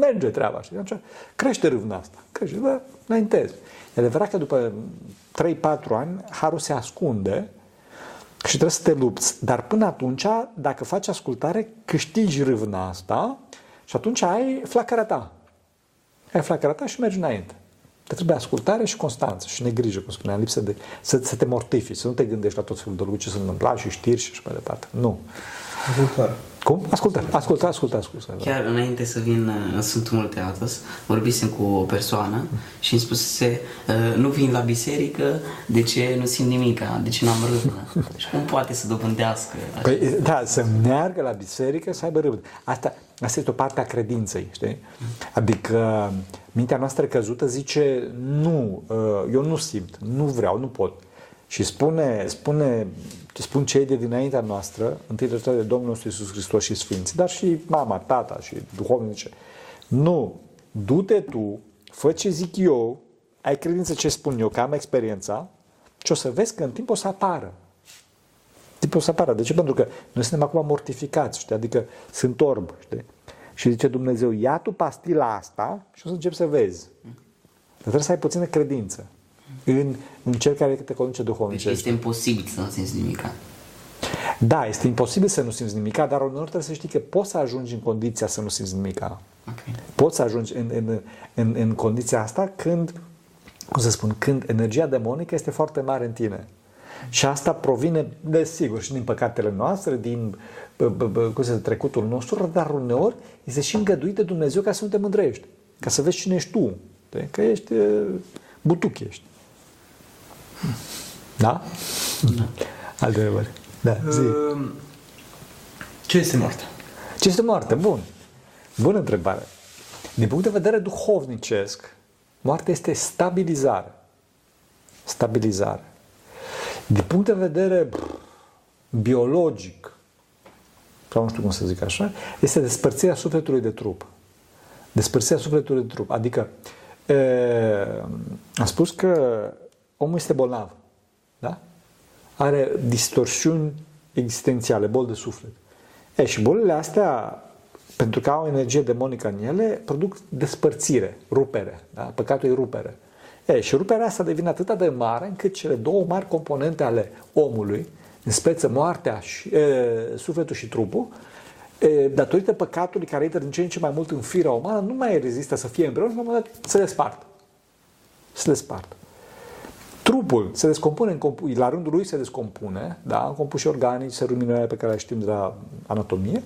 merge treaba. Și atunci crește râvna asta. Crește, bă, înaintezi. E adevărat că după 3-4 ani, harul se ascunde și trebuie să te lupți. Dar până atunci, dacă faci ascultare, câștigi râvna asta și atunci ai flacăra ta. Ai flacăra ta și mergi înainte. Te trebuie ascultare și constanță și negrijă, cum spuneam, lipsă de... Să, să te mortifici, să nu te gândești la tot felul de lucruri ce se întâmplă și știri și așa mai departe. Nu. Ascultare. Cum? Ascultă, ascultă, ascultă, ascultă. Chiar înainte să vin în Sfântul Multeatos, vorbisem cu o persoană și îmi spusese, nu vin la biserică, de ce nu simt nimica, de ce n-am râvnă? *laughs* și cum poate să dobândească? Așa? Păi, da, să meargă la biserică, să aibă râvnă. Asta, asta este o parte a credinței, știi? Adică mintea noastră căzută zice, nu, eu nu simt, nu vreau, nu pot. Și spune, spune spun cei de dinaintea noastră, întâi de toate Domnul nostru Iisus Hristos și Sfinți, dar și mama, tata și duhovnice. Nu, du-te tu, fă ce zic eu, ai credință ce spun eu, că am experiența și o să vezi că în timp o să apară. Timp o să apară. De ce? Pentru că noi suntem acum mortificați, știi? adică sunt orb. Știi? Și zice Dumnezeu, ia tu pastila asta și o să începi să vezi. Dar trebuie să ai puțină credință în, în cel care te conduce duhovnic. Deci este imposibil să nu simți nimica. Da, este imposibil să nu simți nimica, dar uneori trebuie să știi că poți să ajungi în condiția să nu simți nimica. Okay. Poți să ajungi în, în, în, în condiția asta când, cum să spun, când energia demonică este foarte mare în tine. Și asta provine, desigur, și din păcatele noastre, din cum se trecutul nostru, dar uneori este și îngăduit de Dumnezeu ca să nu te mândrești, ca să vezi cine ești tu, că ești butuc ești. Da? da. Alte întrebări. Da, zi. Uh, ce este moartea? Ce este moartea? Bun. Bună întrebare. Din punct de vedere duhovnicesc, moartea este stabilizare. Stabilizare. Din punct de vedere biologic, sau nu știu cum să zic așa, este despărțirea sufletului de trup. Despărțirea sufletului de trup. Adică, e, am spus că omul este bolnav. Da? Are distorsiuni existențiale, boli de suflet. E, și bolile astea, pentru că au o energie demonică în ele, produc despărțire, rupere. Da? Păcatul e rupere. E, și ruperea asta devine atât de mare încât cele două mari componente ale omului, în speță moartea și e, sufletul și trupul, e, datorită păcatului care intră din ce în ce mai mult în firea umană, nu mai rezistă să fie împreună și la un moment dat se despart. Se despart. Trupul se descompune, la rândul lui se descompune, da, în compuși organici, seruminoare pe care le știm de la anatomie.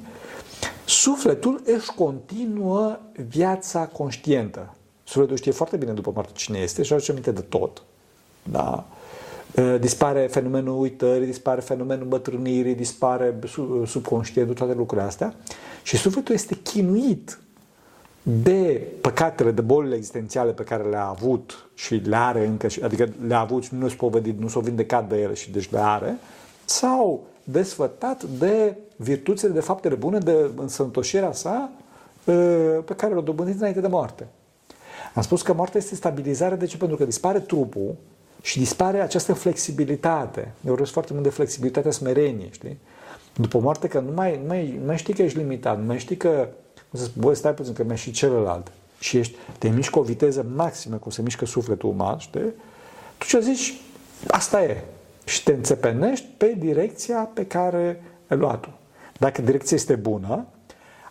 Sufletul își continuă viața conștientă. Sufletul știe foarte bine după moarte cine este și aduce aminte de tot. Da? Dispare fenomenul uitării, dispare fenomenul bătrânirii, dispare subconștientul, toate lucrurile astea. Și sufletul este chinuit de păcatele, de bolile existențiale pe care le-a avut și le are încă, adică le-a avut și nu s-a povedit, nu s-a vindecat de ele și deci le are, sau desfătat de virtuțile, de faptele bune, de însănătoșirea sa pe care le-a dobândit înainte de moarte. Am spus că moartea este stabilizare, de ce? Pentru că dispare trupul și dispare această flexibilitate. Eu urăsc foarte mult de flexibilitatea smerenie, știi? După moarte că nu mai, nu mai, nu mai știi că ești limitat, nu mai știi că să spui, băi, stai puțin, că mai și celălalt. Și ești, te mișcă o viteză maximă, cum se mișcă sufletul uman, știi? Tu ce zici, asta e. Și te înțepenești pe direcția pe care ai luat-o. Dacă direcția este bună,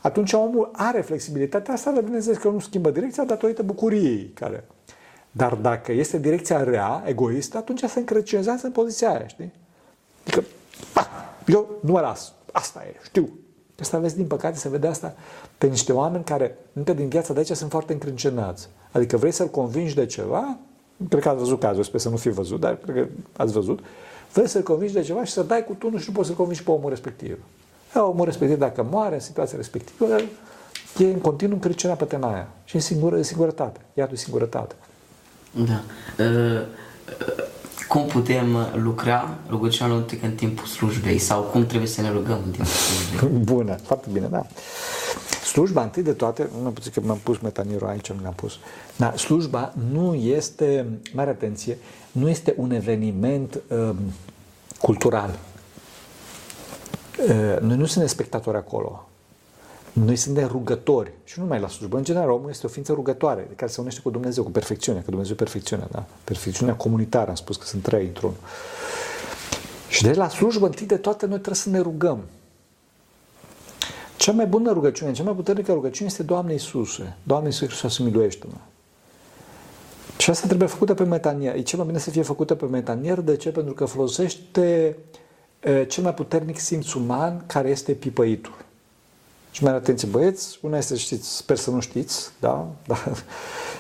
atunci omul are flexibilitatea asta, dar bineînțeles că nu schimbă direcția datorită bucuriei care... Dar dacă este direcția rea, egoistă, atunci se încrăcinează în poziția aia, știi? Adică, ba, eu nu mă las, asta e, știu. Asta vezi, din păcate, se vede asta pe niște oameni care încă din viața de aici sunt foarte încrâncenați. Adică vrei să-l convingi de ceva, cred că ați văzut cazul, sper să nu fi văzut, dar cred că ați văzut, vrei să-l convingi de ceva și să dai cu tunul și nu poți să-l convingi pe omul respectiv. Ja, omul respectiv, dacă moare în situația respectivă, e în continuu încrâncenat pe tema aia. Și în singură, singurătate. Iată singurătate. Da. Uh, cum putem lucra rugăciunea noastră în timpul slujbei sau cum trebuie să ne rugăm în timpul slujbei? *laughs* Bună, foarte bine, da. Slujba, întâi de toate, nu puțin că m-am pus metanierul aici, mi l-am pus. Da, slujba nu este, mare atenție, nu este un eveniment um, cultural. Uh, noi nu suntem spectatori acolo. Noi suntem rugători și nu numai la slujbă. În general, omul este o ființă rugătoare, care se unește cu Dumnezeu, cu perfecțiunea, că Dumnezeu e perfecțiunea, da? Perfecțiunea comunitară, am spus că sunt trei într-unul. Și de la slujbă, întâi de toate, noi trebuie să ne rugăm. Cea mai bună rugăciune, cea mai puternică rugăciune este Doamne Iisuse. Doamne Iisuse Hristos, miluiește-mă. Și asta trebuie făcută pe metanier. E cel mai bine să fie făcută pe metanier. De ce? Pentru că folosește e, cel mai puternic simț uman care este pipăitul. Și mai atenție băieți, una este, știți, sper să nu știți, da? *laughs* Dar,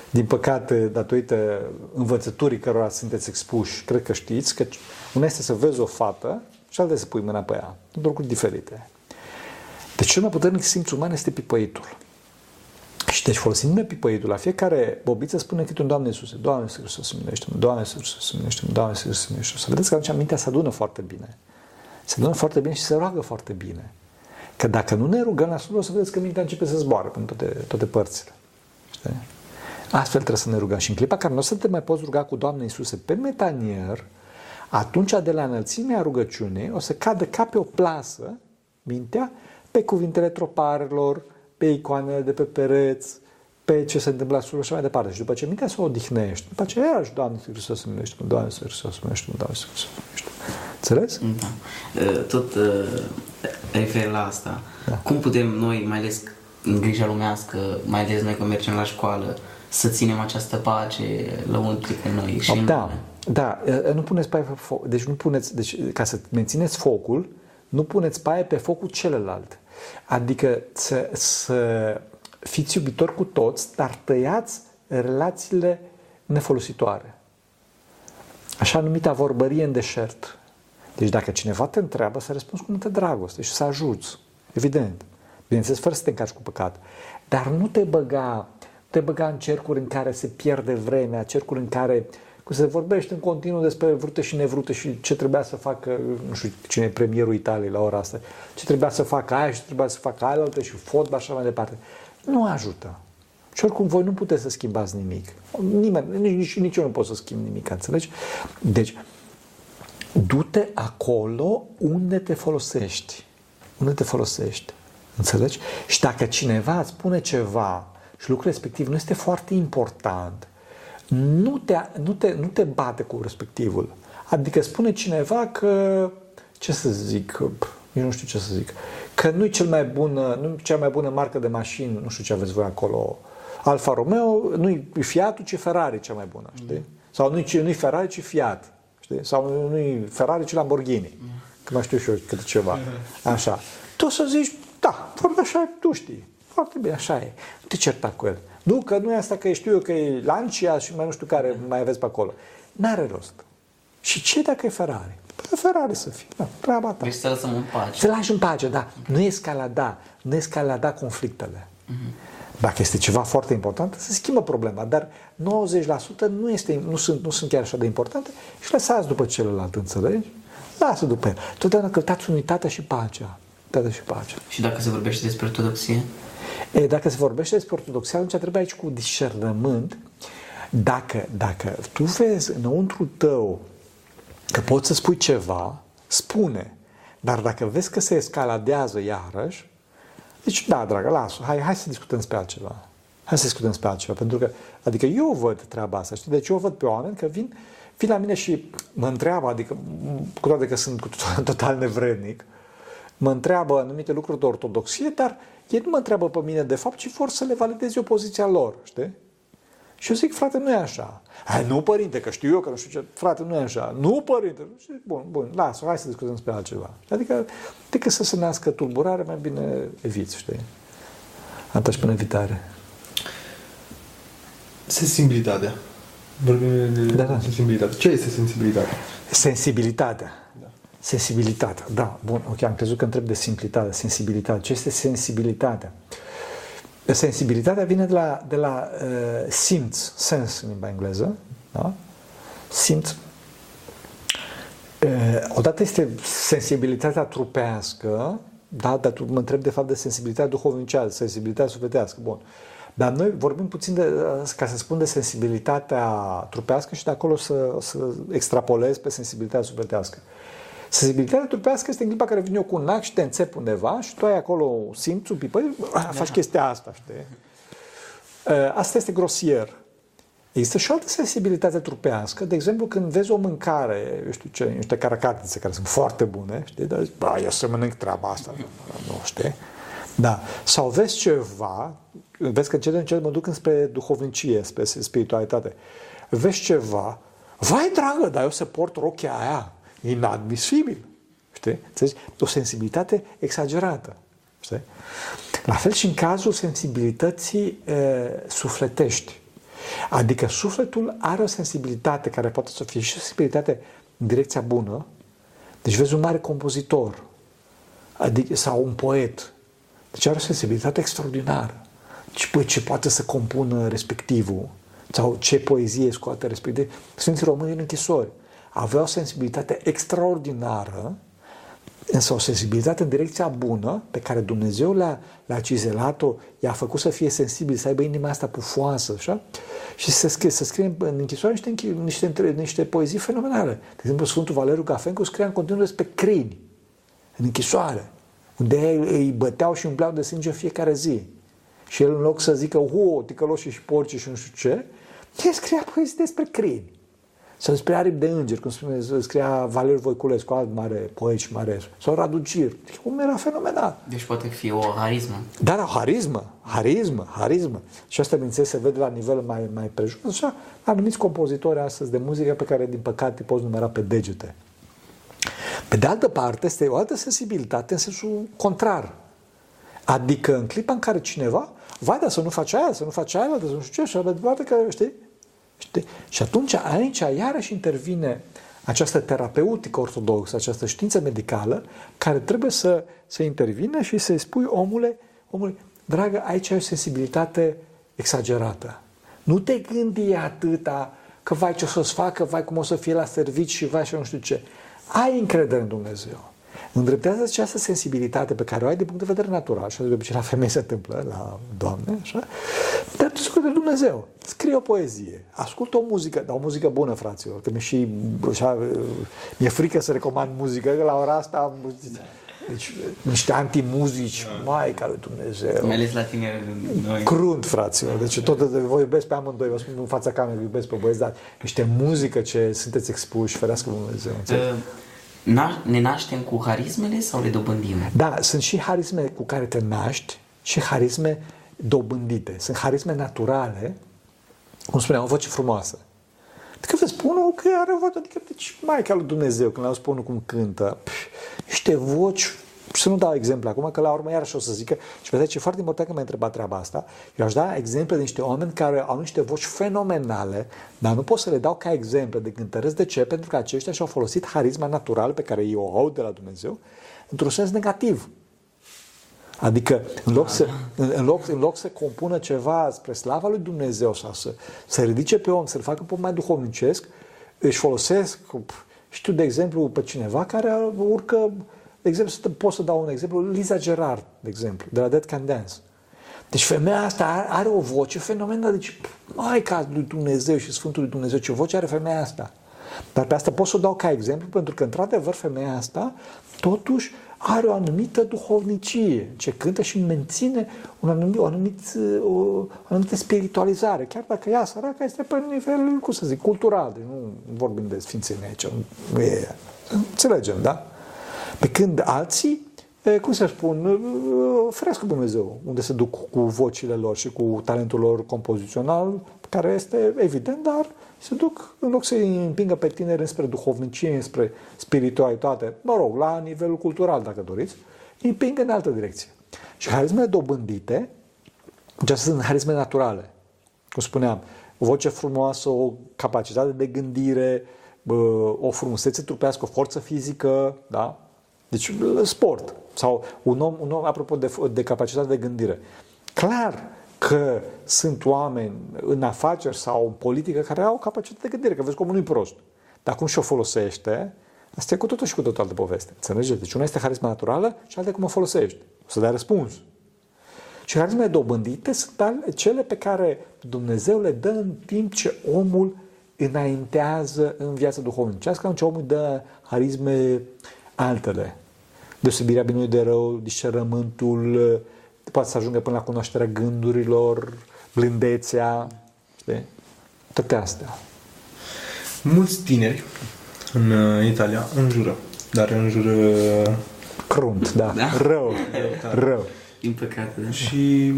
din păcate, datorită învățăturii cărora sunteți expuși, cred că știți, că una este să vezi o fată și alta să pui mâna pe ea. Sunt lucruri diferite. Deci cel mai puternic simț uman este pipăitul. Și deci folosindu-ne pipăitul, la fiecare bobiță spune câte un Doamne Iisuse, Doamne Iisuse Hristos, să minește Doamne Iisuse Hristos, să minește Doamne Iisuse Hristos, să minește Să vedeți că atunci mintea se adună foarte bine. Se adună foarte bine și se roagă foarte bine. Că dacă nu ne rugăm la slujbă, o să vedeți că mintea începe să zboară prin toate, toate părțile. Știi? Astfel trebuie să ne rugăm. Și în clipa care nu o să te mai poți ruga cu Doamne Iisuse pe metanier, atunci de la înălțimea rugăciunii o să cadă ca pe o plasă mintea pe cuvintele troparelor, pe icoanele de pe pereți, pe ce se întâmplă la slujbă și mai departe. Și după ce mintea se odihnește, după ce iarăși Doamne Hristos să minește, Doamne Hristos să minește, Doamne Hristos să minește. Înțeles? Da. Tot refer la asta. Da. Cum putem noi, mai ales în grija lumească, mai ales noi când mergem la școală, să ținem această pace lăuntrică în noi și da, în da, nu puneți paie pe foc, deci nu puneți, deci ca să mențineți focul, nu puneți paie pe focul celălalt. Adică să, să fiți iubitori cu toți, dar tăiați relațiile nefolositoare. Așa numita vorbărie în deșert. Deci dacă cineva te întreabă, să răspunzi cu multă dragoste și să ajuți. Evident. Bineînțeles, fără să te încarci cu păcat. Dar nu te băga, te băga în cercuri în care se pierde vremea, cercuri în care cu se vorbește în continuu despre vrute și nevrute și ce trebuia să facă, nu știu cine e premierul Italiei la ora asta, ce trebuia să facă aia și ce trebuia să facă aia și fotbal și așa mai departe. Nu ajută. Și oricum voi nu puteți să schimbați nimic. Nimeni, nici, nici eu nu pot să schimb nimic, înțelegi? Deci, du-te acolo unde te folosești. Unde te folosești. Înțelegi? Și dacă cineva îți spune ceva și lucrul respectiv nu este foarte important, nu te, nu te, nu te bate cu respectivul. Adică spune cineva că, ce să zic, eu nu știu ce să zic, că nu e cel mai bună, nu e cea mai bună marcă de mașini, nu știu ce aveți voi acolo, Alfa Romeo, nu e Fiatul, ci Ferrari cea mai bună, știi? Mm. Sau nu e Ferrari, ci Fiat, știi? Sau nu e Ferrari, ci Lamborghini. Mm. Că mai știu și eu câte ceva. Așa. Tu să zici, da, foarte așa tu știi. Foarte bine, așa e. Nu te certa cu el. Nu, că nu e asta că știu eu că e Lancia și mai nu știu care mai aveți pe acolo. N-are rost. Și ce dacă e Ferrari? Păi Ferrari să fie, da, treaba ta. Vrei să lăsăm în pace. Să lași în pace, da. Nu escalada, nu escalada conflictele. Uh-huh. Dacă este ceva foarte important, se schimbă problema, dar 90% nu, este, nu, sunt, nu sunt chiar așa de importante și lăsați după celălalt, înțelegi? Lasă după el. Totdeauna căutați unitatea și pacea. Unitatea și pacea. Și dacă se vorbește despre ortodoxie? E, dacă se vorbește despre ortodoxie, atunci trebuie aici cu discernământ. Dacă, dacă tu vezi înăuntru tău că poți să spui ceva, spune. Dar dacă vezi că se escaladează iarăși, deci, da, dragă, lasă, hai, hai să discutăm despre altceva. Hai să discutăm despre altceva, pentru că, adică eu văd treaba asta, știi? Deci eu văd pe oameni că vin, vin la mine și mă întreabă, adică, cu toate că sunt *laughs* total nevrednic, mă întreabă anumite lucruri de ortodoxie, dar ei nu mă întreabă pe mine de fapt, ci vor să le valideze o poziția lor, știi? Și eu zic, frate, nu e așa. Hai, nu, părinte, că știu eu că nu știu ce. Frate, nu e așa. Nu, părinte. Bun, bun, lasă, hai să discutăm despre altceva. Adică, decât să se nască tulburare, mai bine eviți, știi? Atât și până evitare. Sensibilitatea. Vorbim de da, da. sensibilitate. Ce este sensibilitatea? Sensibilitatea. Da. Sensibilitatea, da. Bun, ok, am crezut că întreb de simplitate, sensibilitate. Ce este sensibilitatea? Sensibilitatea vine de la, de la uh, simț, sens în limba engleză, da? Simț. Uh, odată este sensibilitatea trupească, da, dar tu mă întreb de fapt de sensibilitatea duhovnicească, sensibilitatea sufletească, bun. Dar noi vorbim puțin de, uh, ca să spun de sensibilitatea trupească și de acolo să, să extrapolez pe sensibilitatea sufletească. Uh, Sensibilitatea trupească este în clipa care vine eu cu un ac și te înțep undeva și tu ai acolo simțul, păi, da. faci chestia asta, știi? Uh, asta este grosier. Există și o altă sensibilitate trupească, de exemplu când vezi o mâncare, eu știu ce, niște caracatițe care sunt foarte bune, știi, dar zici, bă, eu să mănânc treaba asta, nu știi? Da. Sau vezi ceva, vezi că încet încet mă duc înspre duhovnicie, spre spiritualitate. Vezi ceva, vai dragă, dar eu să port rochia aia, inadmisibil. Știi? Înțelegi? O sensibilitate exagerată. Știi? La fel și în cazul sensibilității e, sufletești. Adică sufletul are o sensibilitate care poate să fie și o sensibilitate în direcția bună. Deci vezi un mare compozitor adică, sau un poet. Deci are o sensibilitate extraordinară. Și păi ce poate să compună respectivul sau ce poezie scoate respectiv. Sfinții Români în închisori avea o sensibilitate extraordinară, însă o sensibilitate în direcția bună, pe care Dumnezeu le-a, le cizelat-o, i-a făcut să fie sensibil, să aibă inima asta pufoasă, așa? Și să scrie, să scrie în închisoare niște, niște, niște poezii fenomenale. De exemplu, Sfântul Valeriu Gafencu scria în continuu despre crini, în închisoare, unde ei îi băteau și umpleau de sânge în fiecare zi. Și el, în loc să zică, hu, ticăloși și porci și nu știu ce, el scria poezii despre crini. Sau despre aripi de îngeri, cum spune, scria Valeriu Voiculescu, alt mare poet și mare, sau Radu Cir. Cum era fenomenal. Deci poate fi o harismă. Da, da, harismă, harismă, harismă. Și asta, bineînțeles, se vede la nivel mai, mai prejos. Așa, anumiți compozitori astăzi de muzică pe care, din păcate, poți numera pe degete. Pe de altă parte, este o altă sensibilitate în sensul contrar. Adică în clipa în care cineva, vai, dar să nu faci aia, să nu faci aia, să nu știu ce, și de departe, că, știi? Știi? Și atunci aici iarăși intervine această terapeutică ortodoxă, această știință medicală, care trebuie să, să intervină și să-i spui omule, omule, dragă, aici ai o sensibilitate exagerată. Nu te gândi atâta că vai ce o să-ți facă, vai cum o să fie la servici și vai și nu știu ce. Ai încredere în Dumnezeu. Îndreptează această sensibilitate pe care o ai de punct de vedere natural, și de obicei la femei se întâmplă, la doamne, așa, dar tu de Dumnezeu. Scrie o poezie, ascultă o muzică, dar o muzică bună, fraților, că mi-e și, așa, mi-e frică să recomand muzică, că la ora asta am, deci, niște antimuzici, mai care Dumnezeu. Mai ales la tineri noi. Crunt, fraților. Deci tot vă iubesc pe amândoi, vă spun în fața camerei, iubesc pe băieți, dar niște muzică ce sunteți expuși, ferească Dumnezeu. Uh, ne naștem cu harismele sau le dobândim? Da, sunt și harisme cu care te naști și harisme dobândite. Sunt harisme naturale, cum spuneam, o voce frumoasă. Adică vă spun că are o voce, adică deci, mai ca lui Dumnezeu, când le spun cum cântă, pf, niște voci să nu dau exemple acum, că la urmă iarăși o să zică, și vedeți, e foarte important că m-a întrebat treaba asta, eu aș da exemple de niște oameni care au niște voci fenomenale, dar nu pot să le dau ca exemple de cântăresc. De ce? Pentru că aceștia și-au folosit harisma naturală pe care eu o au de la Dumnezeu într-un sens negativ. Adică, în loc, să, în, în, loc, în loc să compună ceva spre slava lui Dumnezeu sau să, să ridice pe om, să-l facă pe mai duhovnicesc, își folosesc, știu de exemplu, pe cineva care urcă de exemplu, pot să dau un exemplu, Liza Gerard, de exemplu, de la Dead Can Dance. Deci femeia asta are, are o voce fenomenală, deci Maica lui Dumnezeu și Sfântul lui Dumnezeu, ce voce are femeia asta. Dar pe asta pot să o dau ca exemplu, pentru că, într-adevăr, femeia asta, totuși, are o anumită duhovnicie, ce cântă și menține un anumit, o, anumit, o anumită spiritualizare, chiar dacă ea, săraca, este pe nivel, cum să zic, cultural, deci nu vorbim de sfințenie aici, nu e, înțelegem, da? Pe când alții, cum să spun, ferească Dumnezeu, unde se duc cu vocile lor și cu talentul lor compozițional, care este evident, dar se duc, în loc să-i împingă pe tineri spre duhovnicie, spre spiritualitate, mă rog, la nivelul cultural, dacă doriți, îi împing în altă direcție. Și harismele dobândite, acestea sunt harisme naturale. Cum spuneam, o voce frumoasă, o capacitate de gândire, o frumusețe trupească, o forță fizică, da? Deci sport sau un om, un om apropo de, de capacitate de gândire. Clar că sunt oameni în afaceri sau în politică care au capacitate de gândire, că vezi cum nu-i prost. Dar cum și-o folosește, asta e cu totul și cu totul altă poveste. Înțelegeți? Deci una este harisma naturală și alta cum o folosești. O să dai răspuns. Și harismele dobândite sunt cele pe care Dumnezeu le dă în timp ce omul înaintează în viața duhovnicească, în ce omul dă harisme altele. Deosebirea binului de rău, discernământul, poate să ajungă până la cunoașterea gândurilor, blândețea, știi? toate astea. Mulți tineri în uh, Italia înjură, dar înjură... Crunt, da, da. rău, da. rău. Din păcate, da. Și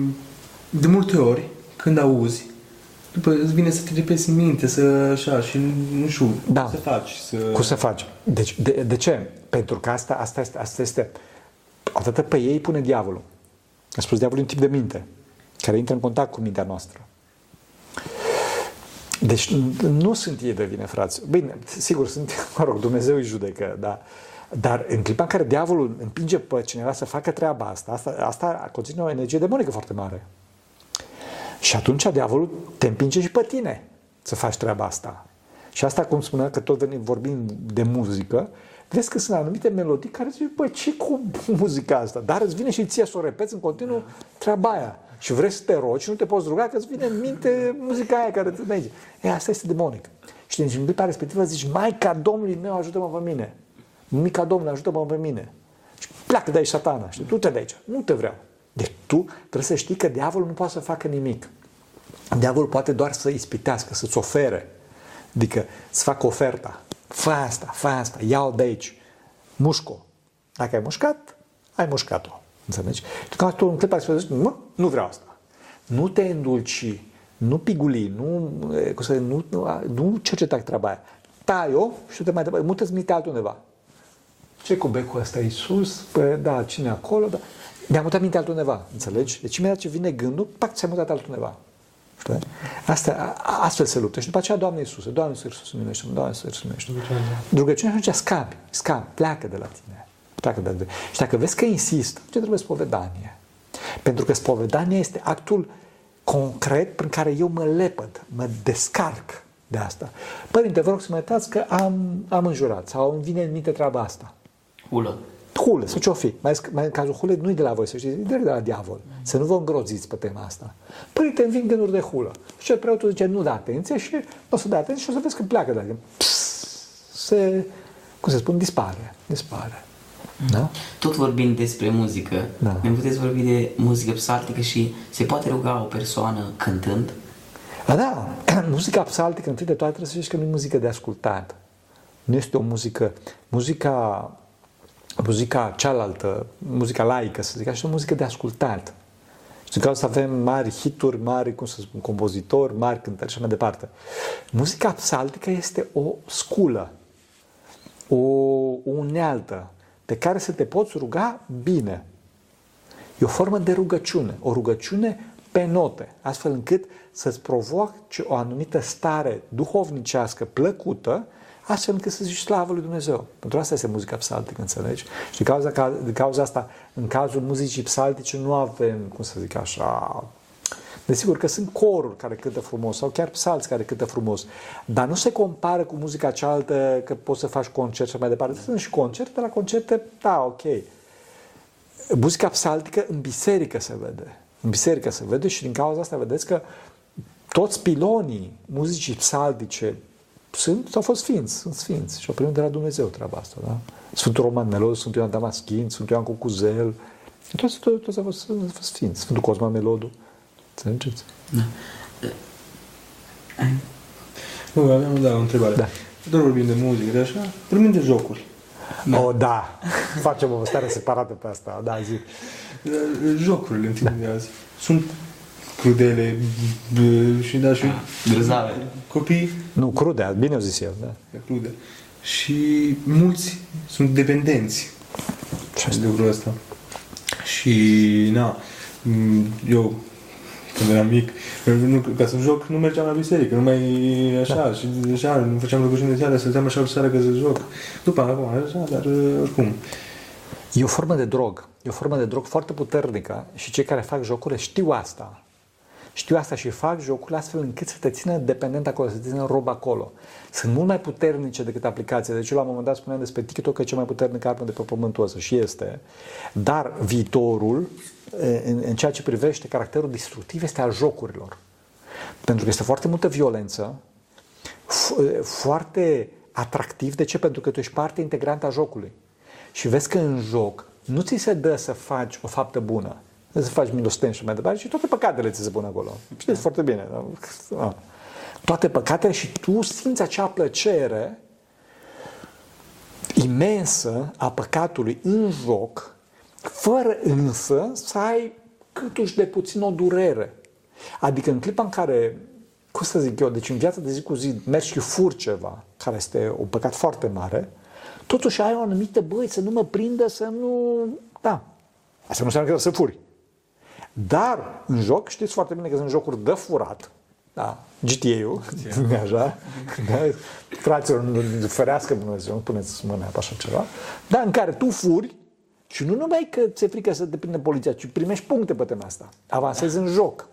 de multe ori, când auzi, după îți vine să te repezi în minte, să așa, și nu știu, da. să faci. Să... Cum să faci? Deci, de, de ce? Pentru că asta, asta, este, asta este, atât pe ei pune diavolul. A spus diavolul un tip de minte, care intră în contact cu mintea noastră. Deci nu sunt ei de vine, frați. Bine, sigur, sunt, *laughs* mă rog, Dumnezeu îi judecă, da. Dar în clipa în care diavolul împinge pe cineva să facă treaba asta, asta, asta conține o energie demonică foarte mare. Și atunci diavolul te împinge și pe tine să faci treaba asta. Și asta, cum spunea, că tot venim, vorbim de muzică, vezi că sunt anumite melodii care zici, băi, ce cu *laughs* muzica asta? Dar îți vine și ție să o repeți în continuu treaba aia. Și vrei să te rogi și nu te poți ruga că îți vine în minte muzica aia care te merge. E, asta este demonic. Și din clipa respectivă zici, Maica Domnului meu, ajută-mă pe mine. Mica Domnului, ajută-mă pe mine. Și pleacă de aici satana. Și tu te de aici. Nu te vreau. Deci tu trebuie să știi că diavolul nu poate să facă nimic. Diavolul poate doar să ispitească, să-ți ofere. Adică îți fac oferta. Fă asta, fă asta, ia-o de aici. Mușco. Dacă ai mușcat, ai mușcat-o. Înțelegi? Tu ca tu în clipa să zici, nu, nu vreau asta. Nu te îndulci, nu piguli, nu, e, cum să, nu, nu, nu cerceta treaba aia. Tai-o și tu te mai departe, mută-ți minte altundeva. Ce cu becul ăsta e sus? Păi, da, cine e acolo? Da. Mi-a mutat minte altundeva, înțelegi? Deci imediat ce vine gândul, pac, ți-a mutat altundeva. Știi? Asta, a, astfel se luptă. Și după aceea, Doamne Iisuse, Doamne Iisuse, numește Doamne Iisuse, numește Rugăciunea atunci scapi, scapi, pleacă de la tine. Pleacă de la tine. Și dacă vezi că insist, ce trebuie spovedanie? Pentru că spovedania este actul concret prin care eu mă lepăd, mă descarc de asta. Părinte, vă rog să mă iertați că am, am înjurat sau îmi vine în minte treaba asta. Hulă. Hule, sau ce-o fi. Mai, mai în cazul hule nu e de la voi, să știți, e de la diavol. Să nu vă îngroziți pe tema asta. Părinte, îmi vin gânduri de hulă. Și cel preotul zice, nu da atenție și nu o să dea atenție și o să vezi că pleacă de la Se, cum se spun, dispare. Dispare. Da? Tot vorbind despre muzică, Da. ne puteți vorbi de muzică psaltică și se poate ruga o persoană cântând? A, da, *clears throat* muzica psaltică, întâi de toate, trebuie să știți că nu e muzică de ascultat. Nu este o muzică, muzica, muzica cealaltă, muzica laică, să zic așa, e o muzică de ascultat. Și din cauza asta avem mari hituri, mari, cum să spun, compozitori, mari cântări și așa mai departe. Muzica psaltică este o sculă, o, o unealtă pe care să te poți ruga bine. E o formă de rugăciune, o rugăciune pe note, astfel încât să-ți provoace o anumită stare duhovnicească plăcută, astfel încât să zici slavă lui Dumnezeu. Pentru asta este muzica psaltică, înțelegi? Și din cauza, ca, din cauza asta, în cazul muzicii psaltice, nu avem, cum să zic așa, Desigur că sunt coruri care cântă frumos sau chiar psalți care cântă frumos, dar nu se compară cu muzica cealaltă că poți să faci concert și mai departe. Sunt și concerte, la concerte, da, ok. Muzica psaltică în biserică se vede. În biserică se vede și din cauza asta vedeți că toți pilonii muzicii psaltice sunt, au fost sfinți, sunt sfinți și au primit de la Dumnezeu treaba asta. Da? Sfântul Roman Melod, Sfântul Ioan Damaschin, Sfântul Ioan Cucuzel, toți, toți, toți au fost, au fost sfinți. Sfântul Cosma Melodu. Înțelegeți? Da. Ai- Nu, aveam da, o întrebare. Da. Doar vorbim de muzică, de așa, vorbim de jocuri. Da. O, da. *laughs* Facem o stare separată pe asta. Da, zi. Jocurile în timpul de azi sunt crudele b- și da, și Grozave. Copii Nu, crude, bine au zis eu. Da. e crude. Și mulți sunt dependenți Ce de lucrul ăsta. Și, na, m, eu, când eram mic, nu, ca să joc, nu mergeam la biserică, nu mai așa, da. și așa, nu făceam rugăciune de seară, stăteam așa o seară că să joc. După acum, așa, dar oricum. E o formă de drog. E o formă de drog foarte puternică și cei care fac jocurile știu asta. Știu asta și fac jocurile astfel încât să te țină dependent acolo, să te țină rob acolo. Sunt mult mai puternice decât aplicația. Deci eu la un moment dat spuneam despre TikTok că e cea mai puternică armă de pe pământul ăsta și este. Dar viitorul, în, în ceea ce privește caracterul destructiv, este al jocurilor. Pentru că este foarte multă violență, f- foarte atractiv. De ce? Pentru că tu ești parte integrantă a jocului. Și vezi că în joc nu ți se dă să faci o faptă bună, să faci milostenie și mai departe și toate păcatele ți se pun acolo. Știți foarte bine. Da? Toate păcatele și tu simți acea plăcere imensă a păcatului în joc, fără însă să ai câtuși de puțin o durere. Adică în clipa în care, cum să zic eu, deci în viața de zi cu zi mergi și fur ceva, care este un păcat foarte mare, totuși ai o anumită, băi, să nu mă prindă, să nu... Da. Asta nu înseamnă că să furi. Dar în joc, știți foarte bine că sunt jocuri de furat, da, GTA-ul, așa, da, fraților, nu ferească Dumnezeu, nu puneți mâna pe așa ceva, dar în care tu furi și nu numai că ți-e frică să te prinde poliția, ci primești puncte pe tema asta. Avansezi în joc.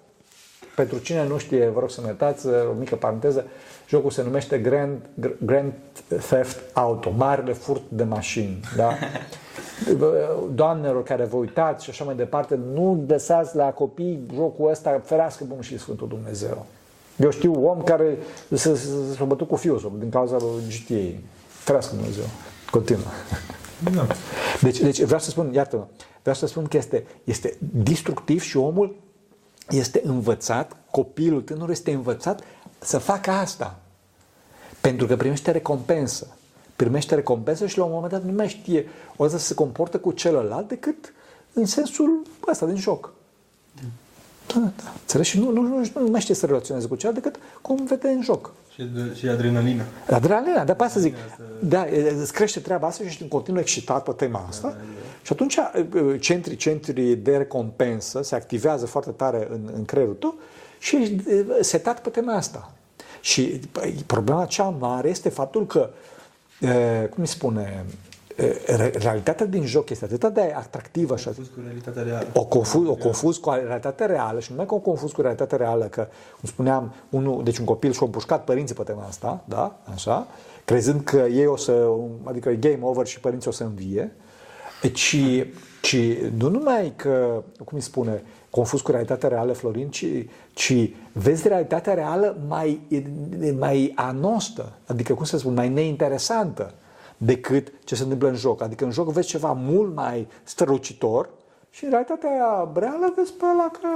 Pentru cine nu știe, vă rog să-mi iertați, o mică paranteză, jocul se numește Grand, Grand Theft Auto, marele furt de mașini. Da? *laughs* Doamnelor care vă uitați și așa mai departe, nu lăsați la copii jocul ăsta, ferească Bunul și Sfântul Dumnezeu. Eu știu om care s-a, s-a bătut cu fiul din cauza lui GTA. Ferească Dumnezeu. Continuă. Da. Deci, deci vreau să spun, iartă-mă, vreau să spun că este, este destructiv și omul este învățat, copilul tânăr este învățat să facă asta. Pentru că primește recompensă. Primește recompensă și la un moment dat nu mai știe o să se comportă cu celălalt decât în sensul ăsta din joc. Da, da. Înțelegi? Și nu, nu, nu, nu mai știe să relaționeze cu celălalt decât cum vede în joc. Și, de, și adrenalina. Adrenalina, de pe asta zic. Da, îți crește treaba asta și ești în continuu excitat pe tema asta. Și atunci centrii, centrii de recompensă se activează foarte tare în, în creierul tău și ești setat pe tema asta. Și băi, problema cea mare este faptul că, e, cum îi spune, e, realitatea din joc este atât de atractivă și Confuz cu realitatea reală. o confuz, o confuz cu realitatea reală și nu numai că o confuz cu realitatea reală, că, cum spuneam, unul, deci un copil și-a împușcat părinții pe tema asta, da, așa, crezând că ei o să, adică e game over și părinții o să învie, ci, ci nu numai că, cum îi spune, confuz cu realitatea reală, Florin, ci, ci vezi realitatea reală mai, mai anostă, adică, cum să spun, mai neinteresantă decât ce se întâmplă în joc. Adică în joc vezi ceva mult mai strălucitor și în realitatea reală vezi pe ăla că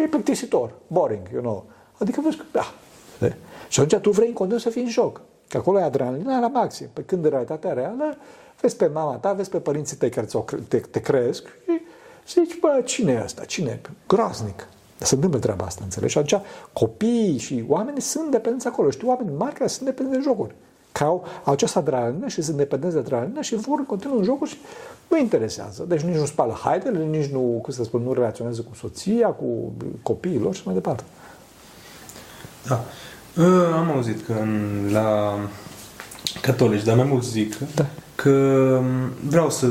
e plictisitor, boring, you know. Adică vezi că, da. De? Și atunci tu vrei în continuu să fii în joc. Că acolo e adrenalina la maxim. Pe când în realitatea reală vezi pe mama ta, vezi pe părinții tăi care te, te cresc și zici, bă, cine e ăsta? Cine e? Groaznic. Se întâmplă treaba asta, înțelegi? Și atunci copiii și oamenii sunt dependenți acolo. Știu oameni mari care sunt dependenți de jocuri. Că au, au această adrenalină și sunt dependenți de adrenalină și vor în continuu în jocuri și nu interesează. Deci nici nu spală haidele, nici nu, cum să spun, nu relaționează cu soția, cu copiii lor și mai departe. Da. Am auzit că în, la catolici, dar mai mulți zic Da. că vreau să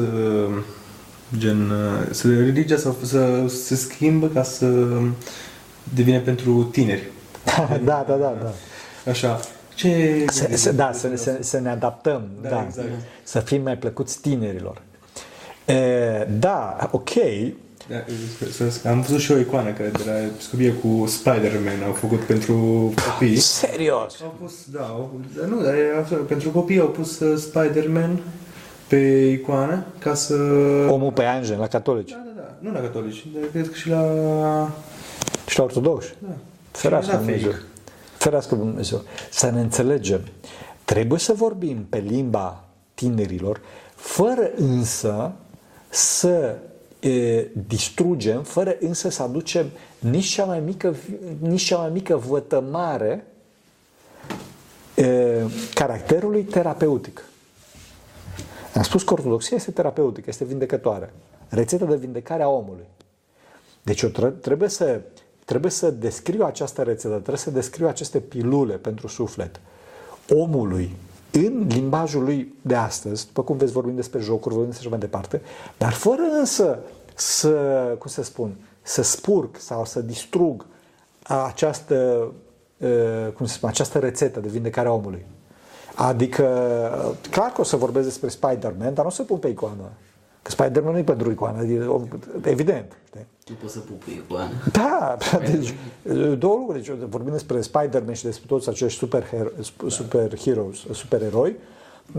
gen, să religia să, să se schimbă ca să devine pentru tineri. *laughs* da, da, da, da. Așa. Ce Să, să, da, să, să, să ne adaptăm, Da, da, exact. să fim mai plăcuți tinerilor. E, da, ok, Da, să, să, am văzut și o icoană care de la scopie cu Spider-Man au făcut pentru copii. *gasps* serios. Au pus, da, au, dar nu, dar e absolut- pentru copii au pus uh, Spider-Man pe icoană ca să... Omul pe Angen, la catolici Da, da, da. Nu la catolici, dar cred că și la... și la ortodoxi. Da. Ferească Și la Dumnezeu. fake. Ferească Dumnezeu. Să ne înțelegem. Trebuie să vorbim pe limba tinerilor, fără însă să e, distrugem, fără însă să aducem nici cea mai mică, nici cea mai mică vătămare e, caracterului terapeutic. Am spus că ortodoxia este terapeutică, este vindecătoare. Rețeta de vindecare a omului. Deci eu tre- trebuie să, trebuie să descriu această rețetă, trebuie să descriu aceste pilule pentru suflet omului în limbajul lui de astăzi, după cum veți vorbim despre jocuri, vorbim despre așa mai departe, dar fără însă să, cum să spun, să spurg sau să distrug această, uh, cum să spun, această rețetă de vindecare a omului. Adică, clar că o să vorbesc despre Spider-Man, dar nu o să pun pe icoană. Că Spider-Man nu e pentru icoană, e evident. Știi? Nu poți să pupui cu Ana. Da, deci două lucruri. Deci, vorbim despre Spider-Man și despre toți acești super, super heroes, supereroi.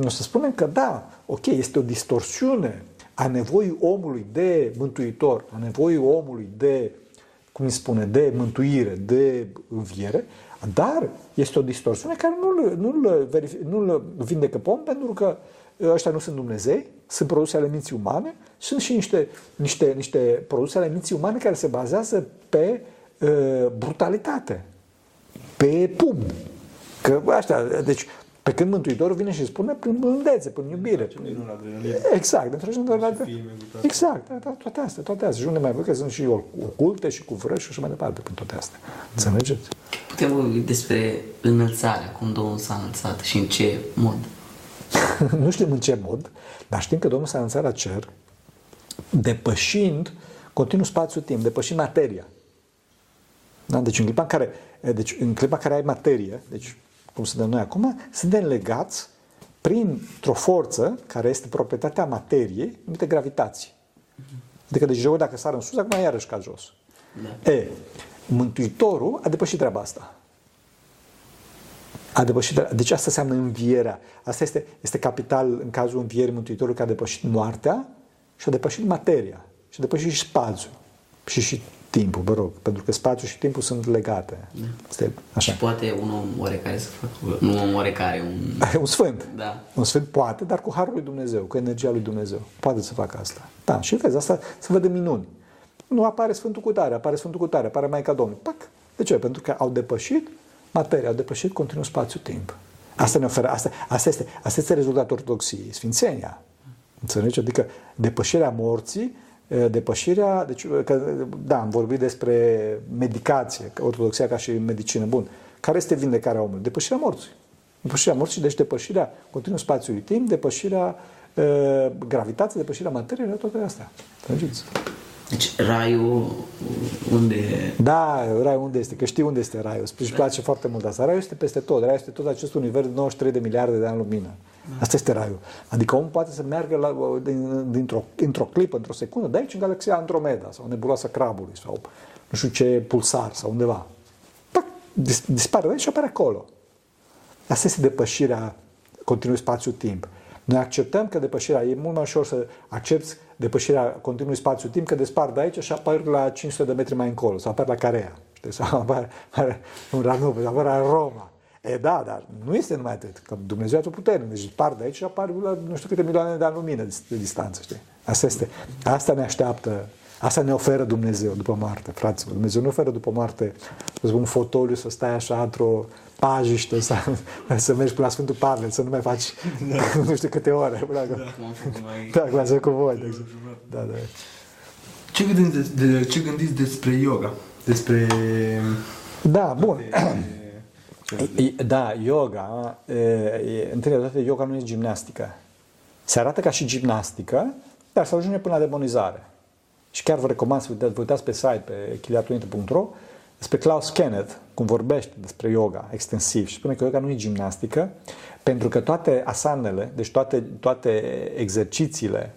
O să spunem că da, ok, este o distorsiune a nevoii omului de mântuitor, a nevoii omului de, cum îi spune, de mântuire, de înviere, dar este o distorsiune care nu-l, nu-l, verific, nu-l vindecă pe om pentru că ăștia nu sunt Dumnezei, sunt produse ale minții umane, sunt și niște, niște, niște produse ale minții umane care se bazează pe uh, brutalitate, pe pumn. Că ăștia, deci, pe când Mântuitorul vine și spune prin blândețe, prin iubire. Nu la adrenalină. Exact, într-o filme cu toate. Exact, da, da, toate astea, toate astea. Și unde mai văd că sunt și oculte și cu vrăși și așa mai departe prin toate astea. Înțelegeți? Putem vorbi despre înălțarea, cum Domnul s-a înălțat și în ce mod. *laughs* nu știm în ce mod, dar știm că Domnul s-a înălțat la cer, depășind continuu spațiu-timp, depășind materia. Da? Deci în clipa în care, deci în clipa în care ai materie, deci cum suntem noi acum, suntem legați printr-o forță care este proprietatea materiei, numită gravitație. Adică deci eu dacă sar în sus, acum iarăși ca jos. Da. E, Mântuitorul a depășit treaba asta. A depășit, deci asta înseamnă învierea. Asta este, este capital în cazul învierii Mântuitorului că a depășit moartea și a depășit materia și a depășit și spațiul și, și timpul, vă rog, pentru că spațiul și timpul sunt legate. Da. Este așa. Și poate un om oarecare să facă, nu un om oarecare, un... *laughs* Un sfânt. Da. Un sfânt poate, dar cu harul lui Dumnezeu, cu energia lui Dumnezeu. Poate să facă asta. Da, și vezi, asta să vede minuni. Nu apare Sfântul cu tare, apare Sfântul cu tare, apare Maica Domnului. Pac! De ce? Pentru că au depășit materia, au depășit continuu spațiu-timp. Asta ne oferă, asta, asta, este, asta este rezultatul ortodoxiei, sfințenia. Înțelegi? Adică depășirea morții, eh, depășirea, deci, că, da, am vorbit despre medicație, că ortodoxia ca și medicină, bun. Care este vindecarea omului? Depășirea morții. Depășirea morții, deci depășirea continuă spațiului timp, depășirea uh, gravitației, depășirea materiei, toate astea. Înțelegeți? Deci raiul unde... Da, raiul unde este? Că știi unde este raiul. Îți place foarte mult asta. Raiul este peste tot. Raiul este tot acest univers de 93 de miliarde de ani lumină. Asta este raiul. Adică omul poate să meargă la, din, dintr-o, într-o clipă, într-o secundă, de aici în galaxia Andromeda sau nebuloasa Crabului sau nu știu ce pulsar sau undeva. Pac, dis, dispare de aici și apare acolo. Asta este depășirea continui spațiu-timp. Noi acceptăm că depășirea, e mult mai ușor să accepti depășirea continui spațiu-timp, că despar de aici și apar la 500 de metri mai încolo, sau apar la Carea, știi, sau apar, apar în Ranov, sau apar în Roma. E da, dar nu este numai atât, că Dumnezeu e puternic, deci dispar de aici și apar la nu știu câte milioane de ani lumină de distanță, știi? Asta este, asta ne așteaptă, asta ne oferă Dumnezeu după moarte, fraților. Dumnezeu nu oferă după moarte, să spun, un fotoliu, să stai așa într-o pajiște, să, să mergi până la Sfântul Pavel, să nu mai faci da. *laughs* nu știu câte ore. Până da. Cum am făcut noi... Da, cum am cu voi. De exemplu. da, da. Ce gândiți, de, de, ce gândiți despre yoga? Despre... Da, bun. Da, yoga, e, întâi de toate, yoga nu e gimnastică. Se arată ca și gimnastică, dar se ajunge până la demonizare. Și chiar vă recomand să vă uitați pe site, pe chiliatunite.ro, despre Klaus Kenneth, cum vorbește despre yoga extensiv și spune că yoga nu e gimnastică, pentru că toate asanele, deci toate, toate exercițiile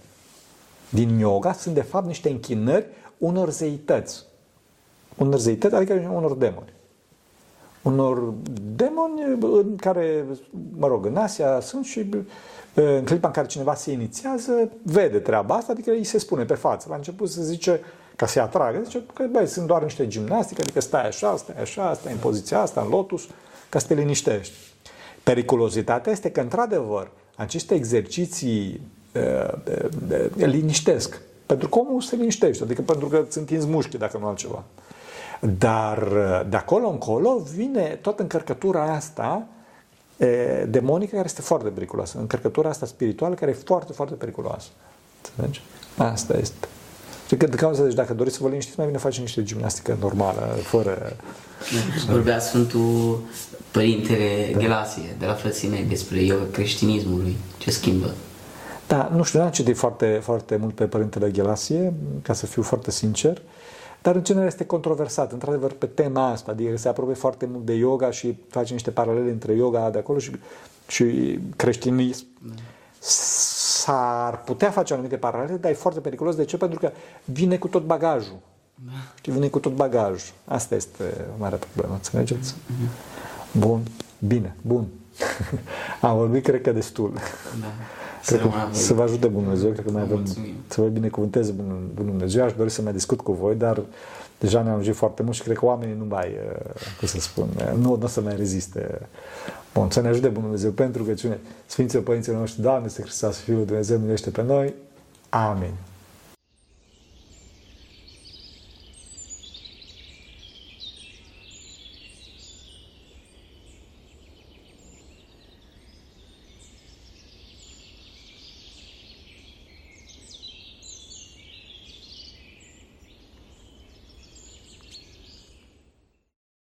din yoga sunt de fapt niște închinări unor zeități. Unor zeități, adică unor demoni. Unor demoni în care, mă rog, în Asia sunt și în clipa în care cineva se inițiază, vede treaba asta, adică îi se spune pe față. La început se zice, ca să-i atragă, zice că băi, sunt doar niște gimnastică, adică stai așa, stai așa, stai în poziția asta, în lotus, ca să te liniștești. Periculozitatea este că, într-adevăr, aceste exerciții uh, uh, liniștesc. Pentru că omul se liniștește, adică pentru că îți întinzi mușchi, dacă nu altceva. Dar de acolo încolo vine toată încărcătura asta e, demonică care este foarte periculoasă. Încărcătura asta spirituală care e foarte, foarte periculoasă. Înțelegi? Asta este. De, de cauza, deci dacă doriți să vă liniștiți, mai bine faceți niște gimnastică normală, fără... Vorbea Sfântul Părintele da. Gelasie de la frății mei despre yoga creștinismului. Ce schimbă? Da, nu știu, n-am citit foarte, foarte mult pe Părintele Gelasie, ca să fiu foarte sincer, dar în general este controversat, într-adevăr, pe tema asta, adică se apropie foarte mult de yoga și face niște paralele între yoga de acolo și, și creștinism. Da s-ar putea face anumite paralele, dar e foarte periculos. De ce? Pentru că vine cu tot bagajul. Da. Știi, vine cu tot bagajul. Asta este o mare problemă, înțelegeți? Mm-hmm. Bun, bine, bun. *laughs* Am vorbit, cred că destul. Da. Cred că să vă ajute Bunul Dumnezeu, cred că mai avem, să vă binecuvânteze Bunul, Bunul Dumnezeu. Aș dori să mai discut cu voi, dar deja ne-am auzit foarte mult și cred că oamenii nu mai, uh, cum să spun, uh, nu, nu o să mai reziste Bun, să ne ajute Bunul Dumnezeu pentru căciune. Sfinților Părinților noștri, Doamne, este Hristos, Fiul Dumnezeu, miluiește pe noi. Amin.